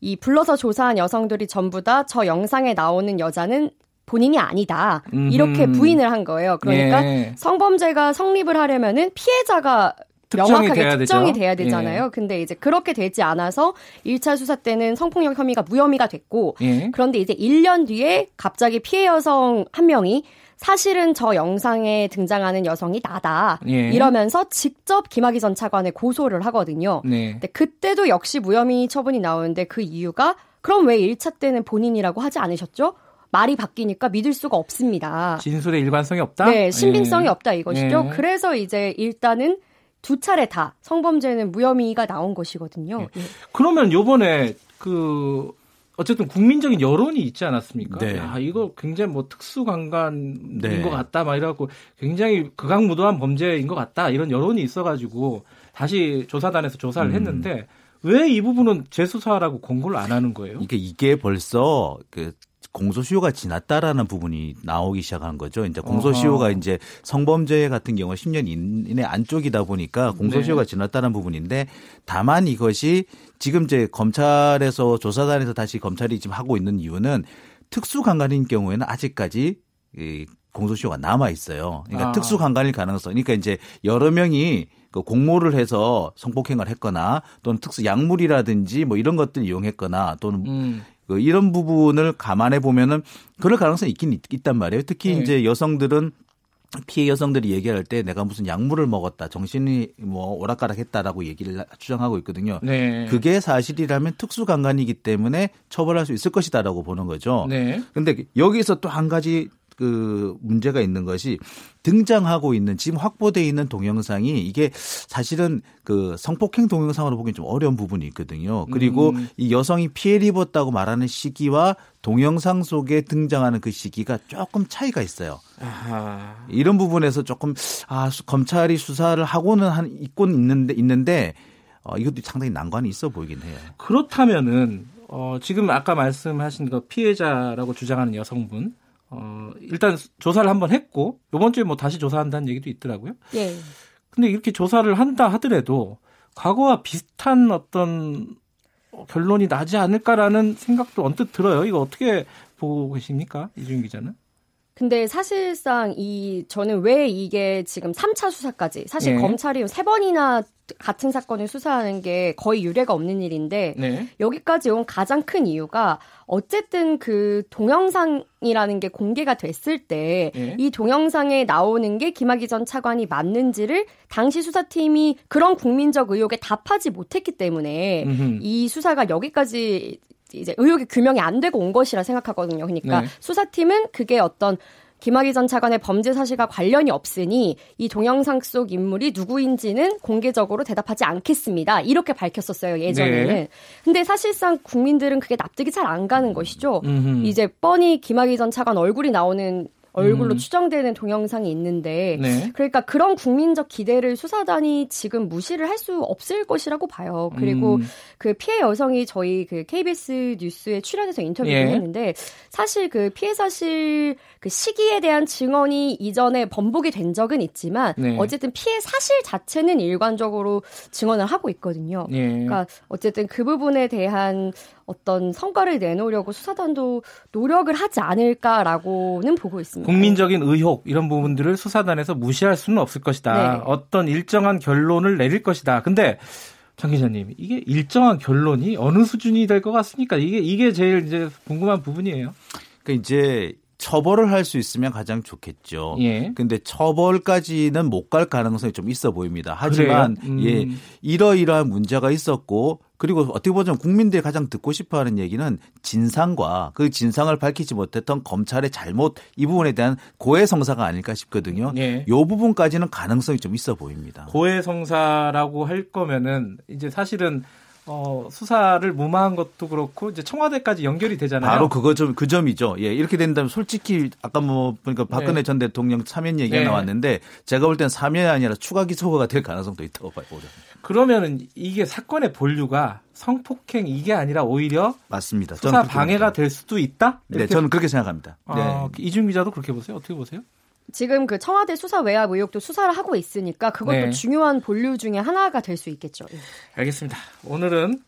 이 불러서 조사한 여성들이 전부 다 저 영상에 나오는 여자는 본인이 아니다. 이렇게 부인을 한 거예요. 그러니까 예. 성범죄가 성립을 하려면은 피해자가 명확하게 돼야 특정이 되죠. 돼야 되잖아요. 예. 근데 이제 그렇게 되지 않아서 1차 수사 때는 성폭력 혐의가 무혐의가 됐고 예. 그런데 이제 1년 뒤에 갑자기 피해 여성 한 명이 사실은 저 영상에 등장하는 여성이 나다. 예. 이러면서 직접 김학의 전 차관에 고소를 하거든요. 네. 근데 그때도 역시 무혐의 처분이 나오는데 그 이유가 그럼 왜 1차 때는 본인이라고 하지 않으셨죠? 말이 바뀌니까 믿을 수가 없습니다. 진술의 일관성이 없다? 네, 신빙성이 예. 없다 이것이죠. 예. 그래서 이제 일단은 두 차례 다 성범죄는 무혐의가 나온 것이거든요. 네. 그러면 요번에 그 어쨌든 국민적인 여론이 있지 않았습니까? 네. 야, 이거 굉장히 뭐 특수강간인 네. 것 같다, 막 이래갖고 굉장히 극악무도한 범죄인 것 같다, 이런 여론이 있어가지고 다시 조사단에서 조사를 음. 했는데 왜 이 부분은 재수사라고 공고를 안 하는 거예요? 이게 이게 벌써 그 공소시효가 지났다라는 부분이 나오기 시작한 거죠. 이제 공소시효가 어허. 이제 성범죄 같은 경우 10년 이내 안쪽이다 보니까 공소시효가 네. 지났다는 부분인데 다만 이것이 지금 이제 검찰에서 조사단에서 다시 검찰이 지금 하고 있는 이유는 특수강간인 경우에는 아직까지 이 공소시효가 남아 있어요. 그러니까 아. 특수강간일 가능성. 그러니까 이제 여러 명이 그 공모를 해서 성폭행을 했거나 또는 특수 약물이라든지 뭐 이런 것들 이용했거나 또는 음. 그 이런 부분을 감안해 보면은 그럴 가능성이 있긴 있, 단 말이에요. 특히 네. 이제 여성들은 피해 여성들이 얘기할 때 내가 무슨 약물을 먹었다, 정신이 뭐 오락가락했다라고 얘기를 주장하고 있거든요. 네. 그게 사실이라면 특수 강간이기 때문에 처벌할 수 있을 것이다라고 보는 거죠. 네. 근데 여기서 또 한 가지 그 문제가 있는 것이 등장하고 있는 지금 확보돼 있는 동영상이 이게 사실은 그 성폭행 동영상으로 보기엔 좀 어려운 부분이 있거든요. 그리고 음. 이 여성이 피해를 입었다고 말하는 시기와 동영상 속에 등장하는 그 시기가 조금 차이가 있어요. 아하. 이런 부분에서 조금 아 검찰이 수사를 하고는 한 있곤 있는데 있는데 어, 이것도 상당히 난관이 있어 보이긴 해요. 그렇다면은 어, 지금 아까 말씀하신 그 피해자라고 주장하는 여성분 어, 일단 조사를 한번 했고 요번 주에 뭐 다시 조사한다는 얘기도 있더라고요. 예. 근데 이렇게 조사를 한다 하더라도 과거와 비슷한 어떤 결론이 나지 않을까라는 생각도 언뜻 들어요. 이거 어떻게 보고 계십니까? 이준 기자는? 근데 사실상 이 저는 왜 이게 지금 3차 수사까지 사실 예. 검찰이 세 번이나 같은 사건을 수사하는 게 거의 유례가 없는 일인데 네. 여기까지 온 가장 큰 이유가 어쨌든 그 동영상이라는 게 공개가 됐을 때이 네. 동영상에 나오는 게 김학의 전 차관이 맞는지를 당시 수사팀이 그런 국민적 의혹에 답하지 못했기 때문에 음흠. 이 수사가 여기까지 이제 의혹이 규명이 안 되고 온 것이라 생각하거든요. 그러니까 네. 수사팀은 그게 어떤 김학의 전 차관의 범죄 사실과 관련이 없으니 이 동영상 속 인물이 누구인지는 공개적으로 대답하지 않겠습니다. 이렇게 밝혔었어요 예전에는. 네. 근데 사실상 국민들은 그게 납득이 잘 안 가는 것이죠. 음흠. 이제 뻔히 김학의 전 차관 얼굴이 나오는 얼굴로 음. 추정되는 동영상이 있는데 네. 그러니까 그런 국민적 기대를 수사단이 지금 무시를 할 수 없을 것이라고 봐요. 그리고 음. 그 피해 여성이 저희 그 KBS 뉴스에 출연해서 인터뷰를 예. 했는데 사실 그 피해 사실 그 시기에 대한 증언이 이전에 번복이 된 적은 있지만 네. 어쨌든 피해 사실 자체는 일관적으로 증언을 하고 있거든요. 예. 그러니까 어쨌든 그 부분에 대한 어떤 성과를 내놓으려고 수사단도 노력을 하지 않을까라고는 보고 있습니다. 국민적인 의혹 이런 부분들을 수사단에서 무시할 수는 없을 것이다. 네. 어떤 일정한 결론을 내릴 것이다. 근데 장 기자님, 이게 일정한 결론이 어느 수준이 될 것 같습니까? 이게 이게 제일 이제 궁금한 부분이에요. 그러니까 이제 처벌을 할 수 있으면 가장 좋겠죠. 예. 근데 처벌까지는 못 갈 가능성이 좀 있어 보입니다. 하지만 음. 예, 이러이러한 문제가 있었고 그리고 어떻게 보면 국민들이 가장 듣고 싶어 하는 얘기는 진상과 그 진상을 밝히지 못했던 검찰의 잘못 이 부분에 대한 고해성사가 아닐까 싶거든요. 예. 이 부분까지는 가능성이 좀 있어 보입니다. 고해성사라고 할 거면은 이제 사실은 어, 수사를 무마한 것도 그렇고 이제 청와대까지 연결이 되잖아요. 바로 그거 좀 그 점이죠. 예, 이렇게 된다면 솔직히 아까 뭐 보니까 박근혜 네. 전 대통령 사면 얘기가 네. 나왔는데 제가 볼 땐 사면이 아니라 추가 기소가 될 가능성도 있다고 보죠. 그러면은 이게 사건의 본류가 성폭행 이게 아니라 오히려 맞습니다. 수사 방해가 될 수도 있다? 네, 저는 그렇게 생각합니다. 아, 네. 이준 기자도 그렇게 보세요? 어떻게 보세요? 지금 그 청와대 수사 외압 의혹도 수사를 하고 있으니까 그것도 네. 중요한 본류 중에 하나가 될 수 있겠죠. 예. 알겠습니다. 오늘은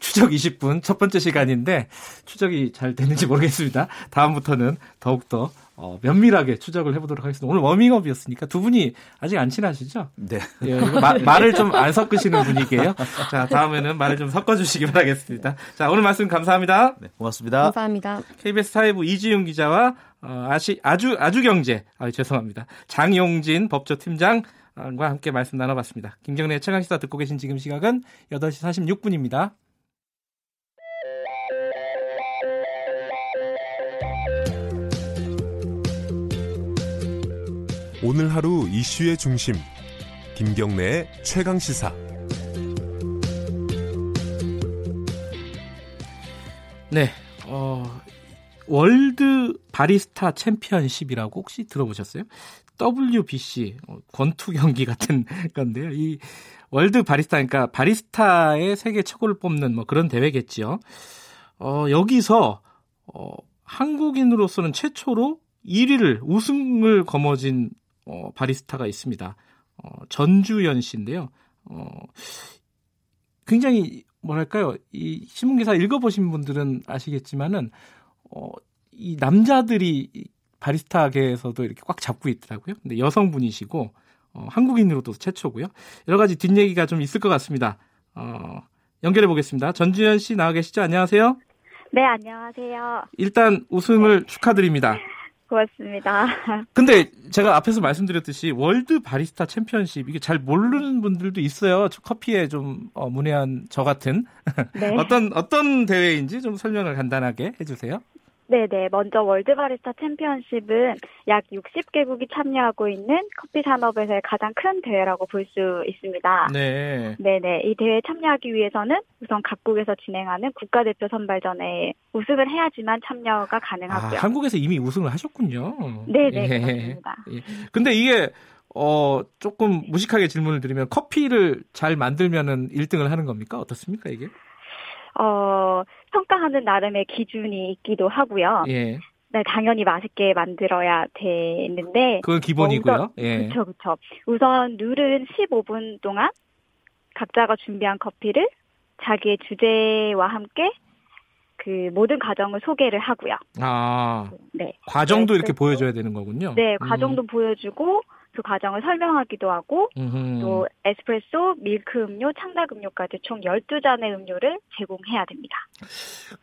추적 20분 첫 번째 시간인데 추적이 잘 되는지 모르겠습니다. 다음부터는 더욱더 어, 면밀하게 추적을 해보도록 하겠습니다. 오늘 워밍업이었으니까 두 분이 아직 안 친하시죠? 네. 예, 마, 말을 좀 안 섞으시는 분위기예요. 자, 다음에는 말을 좀 섞어주시기 바라겠습니다. 자, 오늘 말씀 감사합니다. 네, 고맙습니다. 감사합니다. KBS 사회부 이지용 기자와 어, 아시, 아주, 아주 경제, 아, 죄송합니다. 장용진 법조팀장과 함께 말씀 나눠봤습니다. 김경래 최강시사 듣고 계신 지금 시각은 8시 46분입니다. 오늘 하루 이슈의 중심 김경래의 최강 시사 네, 어, 월드 바리스타 챔피언십이라고 혹시 들어보셨어요? WBC 어, 권투 경기 같은 건데요. 이 월드 바리스타 그러니까 바리스타의 세계 최고를 뽑는 뭐 그런 대회겠지요. 어, 여기서 어, 한국인으로서는 최초로 1위를 우승을 거머쥔 어, 바리스타가 있습니다. 어, 전주연 씨인데요. 어, 굉장히 뭐랄까요? 이 신문 기사 읽어 보신 분들은 아시겠지만은 어, 이 남자들이 바리스타계에서도 이렇게 꽉 잡고 있더라고요. 근데 여성분이시고 어, 한국인으로도 최초고요. 여러 가지 뒷얘기가 좀 있을 것 같습니다. 어, 연결해 보겠습니다. 전주현 씨 나와 계시죠? 안녕하세요. 네, 안녕하세요. 일단 우승을 네. 축하드립니다. 고맙습니다. 근데 제가 앞에서 말씀드렸듯이 월드 바리스타 챔피언십 이게 잘 모르는 분들도 있어요. 커피에 좀 어, 문외한 저 같은 네. 어떤 어떤 대회인지 좀 설명을 간단하게 해주세요. 네네. 먼저 월드 바리스타 챔피언십은 약 60개국이 참여하고 있는 커피 산업에서의 가장 큰 대회라고 볼 수 있습니다. 네. 네네. 이 대회에 참여하기 위해서는 우선 각국에서 진행하는 국가대표 선발전에 우승을 해야지만 참여가 가능하고요. 아, 한국에서 이미 우승을 하셨군요. 네네. 예. 그렇습니다. 예. 근데 이게 어, 조금 무식하게 질문을 드리면 커피를 잘 만들면은 1등을 하는 겁니까? 어떻습니까, 이게? 어, 평가하는 나름의 기준이 있기도 하고요. 예. 네, 당연히 맛있게 만들어야 되는데. 그건 기본이고요. 예. 그렇죠, 그렇죠. 우선 룰은 15분 동안 각자가 준비한 커피를 자기의 주제와 함께 그 모든 과정을 소개를 하고요. 아, 네. 과정도 네, 이렇게 보여줘야 되는 거군요. 네, 과정도 음. 보여주고 그 과정을 설명하기도 하고 음흠. 또 에스프레소, 밀크 음료, 창작 음료까지 총 12잔의 음료를 제공해야 됩니다.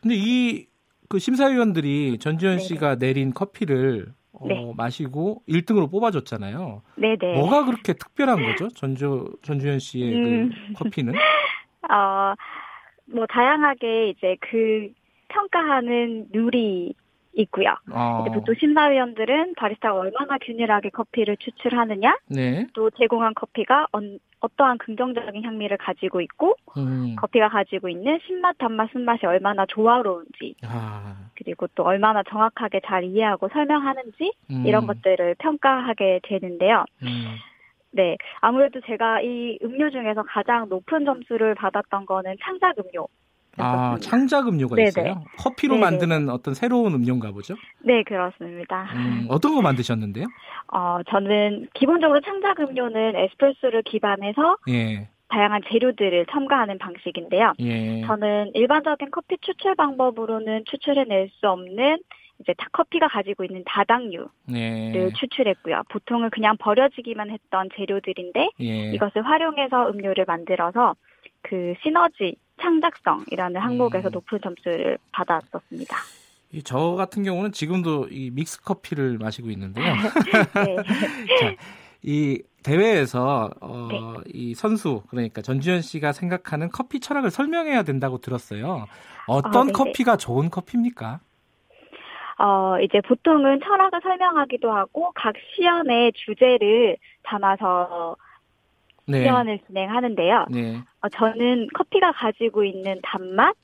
근데 이 그 심사위원들이 전지현 네네. 씨가 내린 커피를 어, 네. 마시고 1등으로 뽑아줬잖아요. 네네. 뭐가 그렇게 특별한 거죠? 전주, 전주현 씨의 그 음. 그 커피는? 어, 뭐, 다양하게 이제 그 평가하는 룰이 있고요. 아. 이제 보통 심사위원들은 바리스타가 얼마나 균일하게 커피를 추출하느냐, 네. 또 제공한 커피가 언, 어떠한 긍정적인 향미를 가지고 있고, 음. 커피가 가지고 있는 신맛, 단맛, 쓴맛이 얼마나 조화로운지, 아. 그리고 또 얼마나 정확하게 잘 이해하고 설명하는지 음. 이런 것들을 평가하게 되는데요. 음. 네, 아무래도 제가 이 음료 중에서 가장 높은 점수를 받았던 거는 창작 음료. 아, 창작 음료가 네네. 있어요? 커피로 네네. 만드는 어떤 새로운 음료인가 보죠? 네, 그렇습니다. 음, 어떤 거 만드셨는데요? 어, 저는 기본적으로 창작 음료는 에스프레소를 기반해서 예. 다양한 재료들을 첨가하는 방식인데요. 예. 저는 일반적인 커피 추출 방법으로는 추출해낼 수 없는 이제 커피가 가지고 있는 다당류를 예. 추출했고요. 보통은 그냥 버려지기만 했던 재료들인데 예. 이것을 활용해서 음료를 만들어서 그 시너지 창작성이라는 항목에서 음. 높은 점수를 받았었습니다. 저 같은 경우는 지금도 이 믹스 커피를 마시고 있는데요. 네. 자, 이 대회에서 어, 네. 이 선수 그러니까 전주현 씨가 생각하는 커피 철학을 설명해야 된다고 들었어요. 어떤 아, 커피가 좋은 커피입니까? 어, 이제 보통은 철학을 설명하기도 하고 각 시연의 주제를 담아서 네. 시연을 진행하는데요. 네. 어, 저는 커피가 가지고 있는 단맛에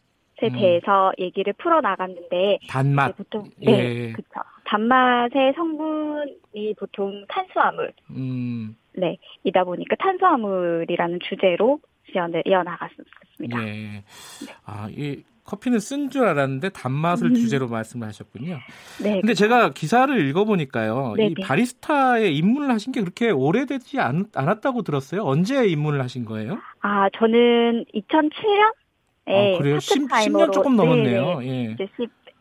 음. 대해서 얘기를 풀어 나갔는데 단맛 보통 네, 예. 그렇죠. 단맛의 성분이 보통 탄수화물. 음. 네, 이다 보니까 탄수화물이라는 주제로 시연을 이어 나갔습니다. 예. 네. 아, 이 커피는 쓴 줄 알았는데 단맛을 음. 주제로 말씀을 하셨군요. 네. 근데 제가 기사를 읽어보니까요. 네네. 이 바리스타에 입문을 하신 게 그렇게 오래되지 않, 않았다고 들었어요. 언제 입문을 하신 거예요? 아, 저는 2007년? 아, 그래요? 10, 10 년 조금 넘었네요. 네, 예. 이제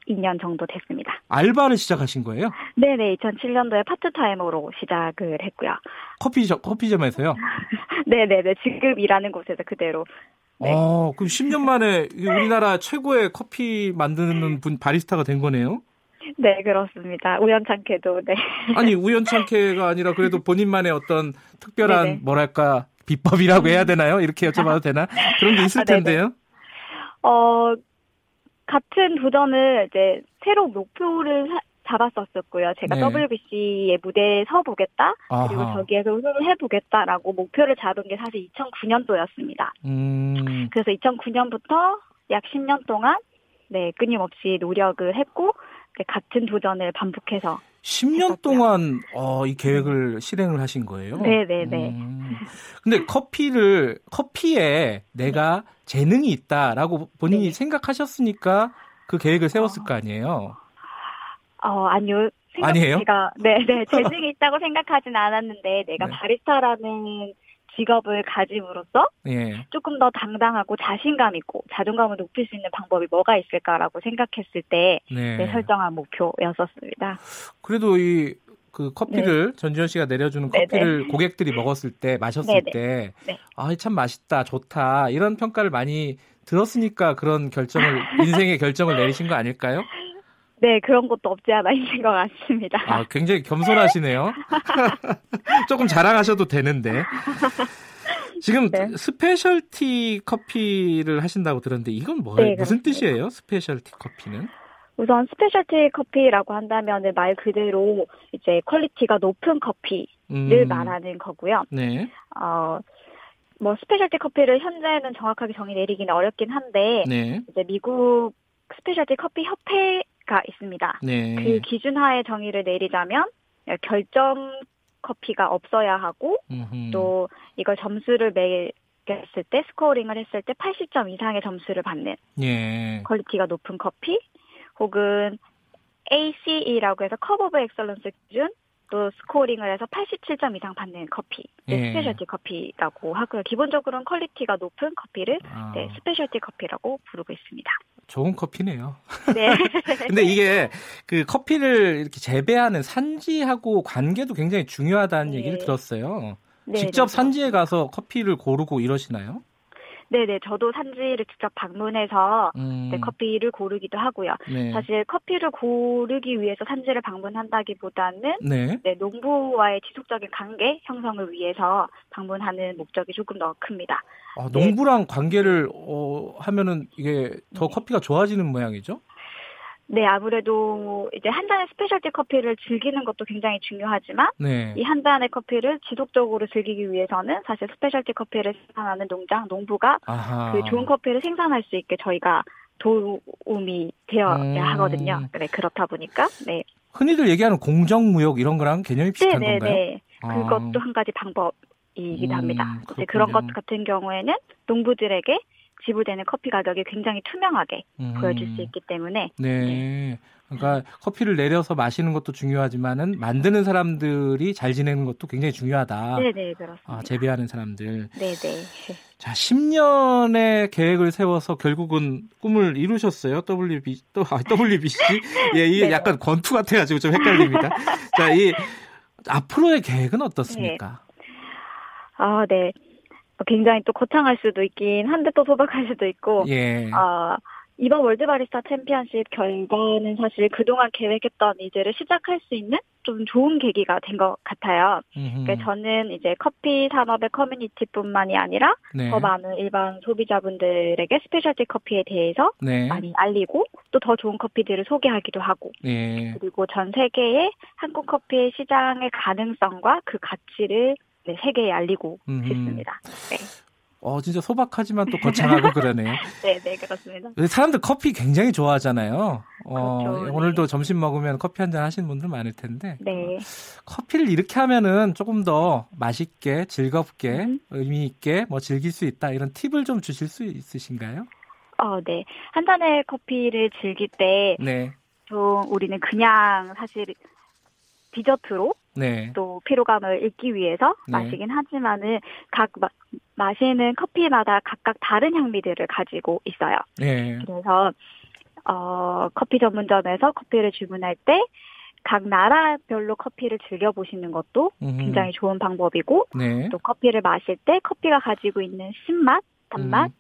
12년 정도 됐습니다. 알바를 시작하신 거예요? 네네, 2007년도에 파트타임으로 시작을 했고요. 커피점, 커피점에서요? 네네네, 지금 일하는 곳에서 그대로 네. 아, 그럼 10년 만에 우리나라 최고의 커피 만드는 분 바리스타가 된 거네요? 네, 그렇습니다. 우연찮게도, 네. 아니, 우연찮게가 아니라 그래도 본인만의 어떤 특별한, 네네. 뭐랄까, 비법이라고 해야 되나요? 이렇게 여쭤봐도 되나? 그런 게 있을 아, 텐데요? 어, 같은 도전을 이제 새로 목표를 잡았었었고요. 제가 네. WBC의 무대에 서 보겠다. 그리고 저기에서 우승을 해보겠다라고 목표를 잡은 게 사실 2009년도였습니다. 음. 그래서 2009년부터 약 10년 동안 네 끊임없이 노력을 했고 같은 도전을 반복해서 10년 했었고요. 동안 어, 이 계획을 실행을 하신 거예요? 네네네. 네, 네. 음. 근데 커피를 커피에 내가 재능이 있다라고 본인이 네. 생각하셨으니까 그 계획을 세웠을 거 아니에요? 어, 아니요. 아니에요? 제가, 네, 네. 재능이 있다고 생각하진 않았는데, 내가 네. 바리스타라는 직업을 가짐으로써 예. 조금 더 당당하고 자신감 있고 자존감을 높일 수 있는 방법이 뭐가 있을까라고 생각했을 때 네. 네, 설정한 목표였었습니다. 그래도 이 그 커피를 네. 전지현 씨가 내려주는 네네. 커피를 고객들이 먹었을 때 마셨을. 때 네. 아, 참 맛있다, 좋다 이런 평가를 많이 들었으니까 그런 결정을 인생의 결정을 내리신 거 아닐까요? 네, 그런 것도 없지 않아 있는 것 같습니다. 아, 굉장히 겸손하시네요. 조금 자랑하셔도 되는데. 지금 네. specialty 커피를 하신다고 들었는데 이건 뭐예요? 네, 무슨 뜻이에요? specialty 커피는? 우선 specialty 커피라고 한다면 말 그대로 이제 quality가 높은 커피를 음. 말하는 거고요. 네. 어, 뭐 specialty 커피를 현재는 정확하게 정의 내리기는 어렵긴 한데 네. 이제 미국 specialty 커피 협회 가 있습니다. 네. 그 기준 하에 정의를 내리자면 결점 커피가 없어야 하고 음흠. 또 이걸 점수를 매겼을 때 scoring을 했을 때 80점 이상의 점수를 받는 예. quality가 높은 커피 혹은 COE라고 해서 Cup of Excellence 기준 또 scoring을 해서 87점 이상 받는 커피, 네, 예. specialty 커피라고 하고요. 기본적으로는 quality가 높은 커피를 아. 네, specialty 커피라고 부르고 있습니다. 좋은 커피네요. 네. 근데 이게 그 커피를 이렇게 재배하는 산지하고 관계도 굉장히 중요하다는 네. 얘기를 들었어요. 네, 직접 네, 산지에 가서 커피를 고르고 이러시나요? 네네, 저도 산지를 직접 방문해서 음. 네, 커피를 고르기도 하고요. 네. 사실 커피를 고르기 위해서 산지를 방문한다기보다는 네. 네, 농부와의 지속적인 관계 형성을 위해서 방문하는 목적이 조금 더 큽니다. 아, 농부랑 관계를 어, 하면은 이게 더 네. 커피가 좋아지는 모양이죠? 네, 아무래도 이제 한 잔의 specialty 커피를 즐기는 것도 굉장히 중요하지만 네. 이한 잔의 커피를 지속적으로 즐기기 위해서는 사실 specialty 커피를 생산하는 농장, 농부가 아하. 그 좋은 커피를 생산할 수 있게 저희가 도움이 되어야 음. 하거든요. 네, 그렇다 보니까 네. 흔히들 얘기하는 공정무역 이런 거랑 개념이 비슷한 네네네. 건가요? 네, 그것도 한 가지 방법 이기도 음, 합니다. 음, 그런 것 같은 경우에는 농부들에게 지불되는 커피 가격이 굉장히 투명하게 음. 보여줄 수 있기 때문에 네. 네. 그러니까 커피를 내려서 마시는 것도 중요하지만은 만드는 사람들이 잘 지내는 것도 굉장히 중요하다. 네, 네, 그렇습니다. 아, 재배하는 사람들. 네, 네. 자, 10년의 계획을 세워서 결국은 꿈을 이루셨어요. WB 또 아, WBC. 예, 이게 네. 약간 권투 같아 가지고 좀 헷갈립니다. 자, 이 앞으로의 계획은 어떻습니까? 네. 아, 네. 굉장히 또 거창할 수도 있긴 한데 또 소박할 수도 있고 예. 어, 이번 월드 바리스타 챔피언십 결과는 사실 그동안 계획했던 이제를 시작할 수 있는 좀 좋은 계기가 된 것 같아요. 그러니까 저는 이제 커피 산업의 커뮤니티뿐만이 아니라 네. 더 많은 일반 소비자분들에게 specialty 커피에 대해서 네. 많이 알리고 또 더 좋은 커피들을 소개하기도 하고 네. 그리고 전 세계의 한국 커피의 시장의 가능성과 그 가치를 네, 세계에 알리고 싶습니다. 네. 어, 진짜 소박하지만 또 거창하고 그러네요. 네, 네, 그렇습니다. 사람들 커피 굉장히 좋아하잖아요. 어, 그렇죠, 오늘도 네. 점심 먹으면 커피 한 잔 하시는 분들 많을 텐데. 네. 커피를 이렇게 하면은 조금 더 맛있게, 즐겁게, 음. 의미 있게 뭐 즐길 수 있다. 이런 팁을 좀 주실 수 있으신가요? 어, 네. 한 잔의 커피를 즐길 때. 네. 좀 우리는 그냥 사실 디저트로 네. 또 피로감을 잊기 위해서 네. 마시긴 하지만은 각 마, 마시는 커피마다 각각 다른 향미들을 가지고 있어요. 네. 그래서 어, 커피 전문점에서 커피를 주문할 때 각 나라별로 커피를 즐겨 보시는 것도 음. 굉장히 좋은 방법이고 네. 또 커피를 마실 때 커피가 가지고 있는 신맛, 단맛, 음.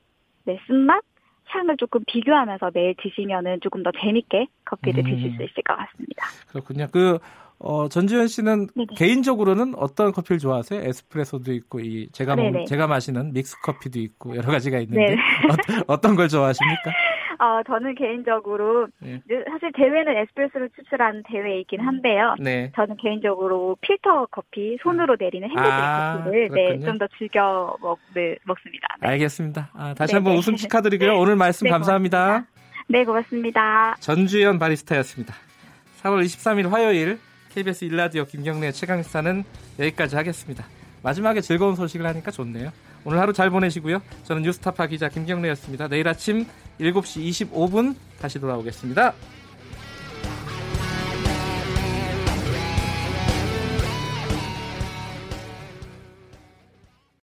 네, 쓴맛 향을 조금 비교하면서 매일 드시면은 조금 더 재밌게 커피를 음. 드실 수 있을 것 같습니다. 그렇군요. 그 어, 전지현 씨는 네네. 개인적으로는 어떤 커피를 좋아하세요? 에스프레소도 있고 이 제가 먹, 제가 마시는 믹스 커피도 있고 여러 가지가 있는데 어, 떤걸 좋아하십니까? 어, 저는 개인적으로 네. 사실 대회는 에스프레소를 추출한 대회이긴 한데요. 네. 저는 개인적으로 필터 커피 손으로 내리는 핸드드립 아, 커피를 네, 좀 더 즐겨 먹, 네, 먹습니다. 네. 알겠습니다. 아, 다시 네네. 한번 웃음 축하드리고요. 오늘 말씀 네, 감사합니다. 고맙습니다. 네, 고맙습니다. 전주현 바리스타였습니다. 4월 23일 화요일 KBS 일라디오 김경래 최강시사는 여기까지 하겠습니다. 마지막에 즐거운 소식을 하니까 좋네요. 오늘 하루 잘 보내시고요. 저는 뉴스타파 기자 김경래였습니다. 내일 아침 7시 25분 다시 돌아오겠습니다.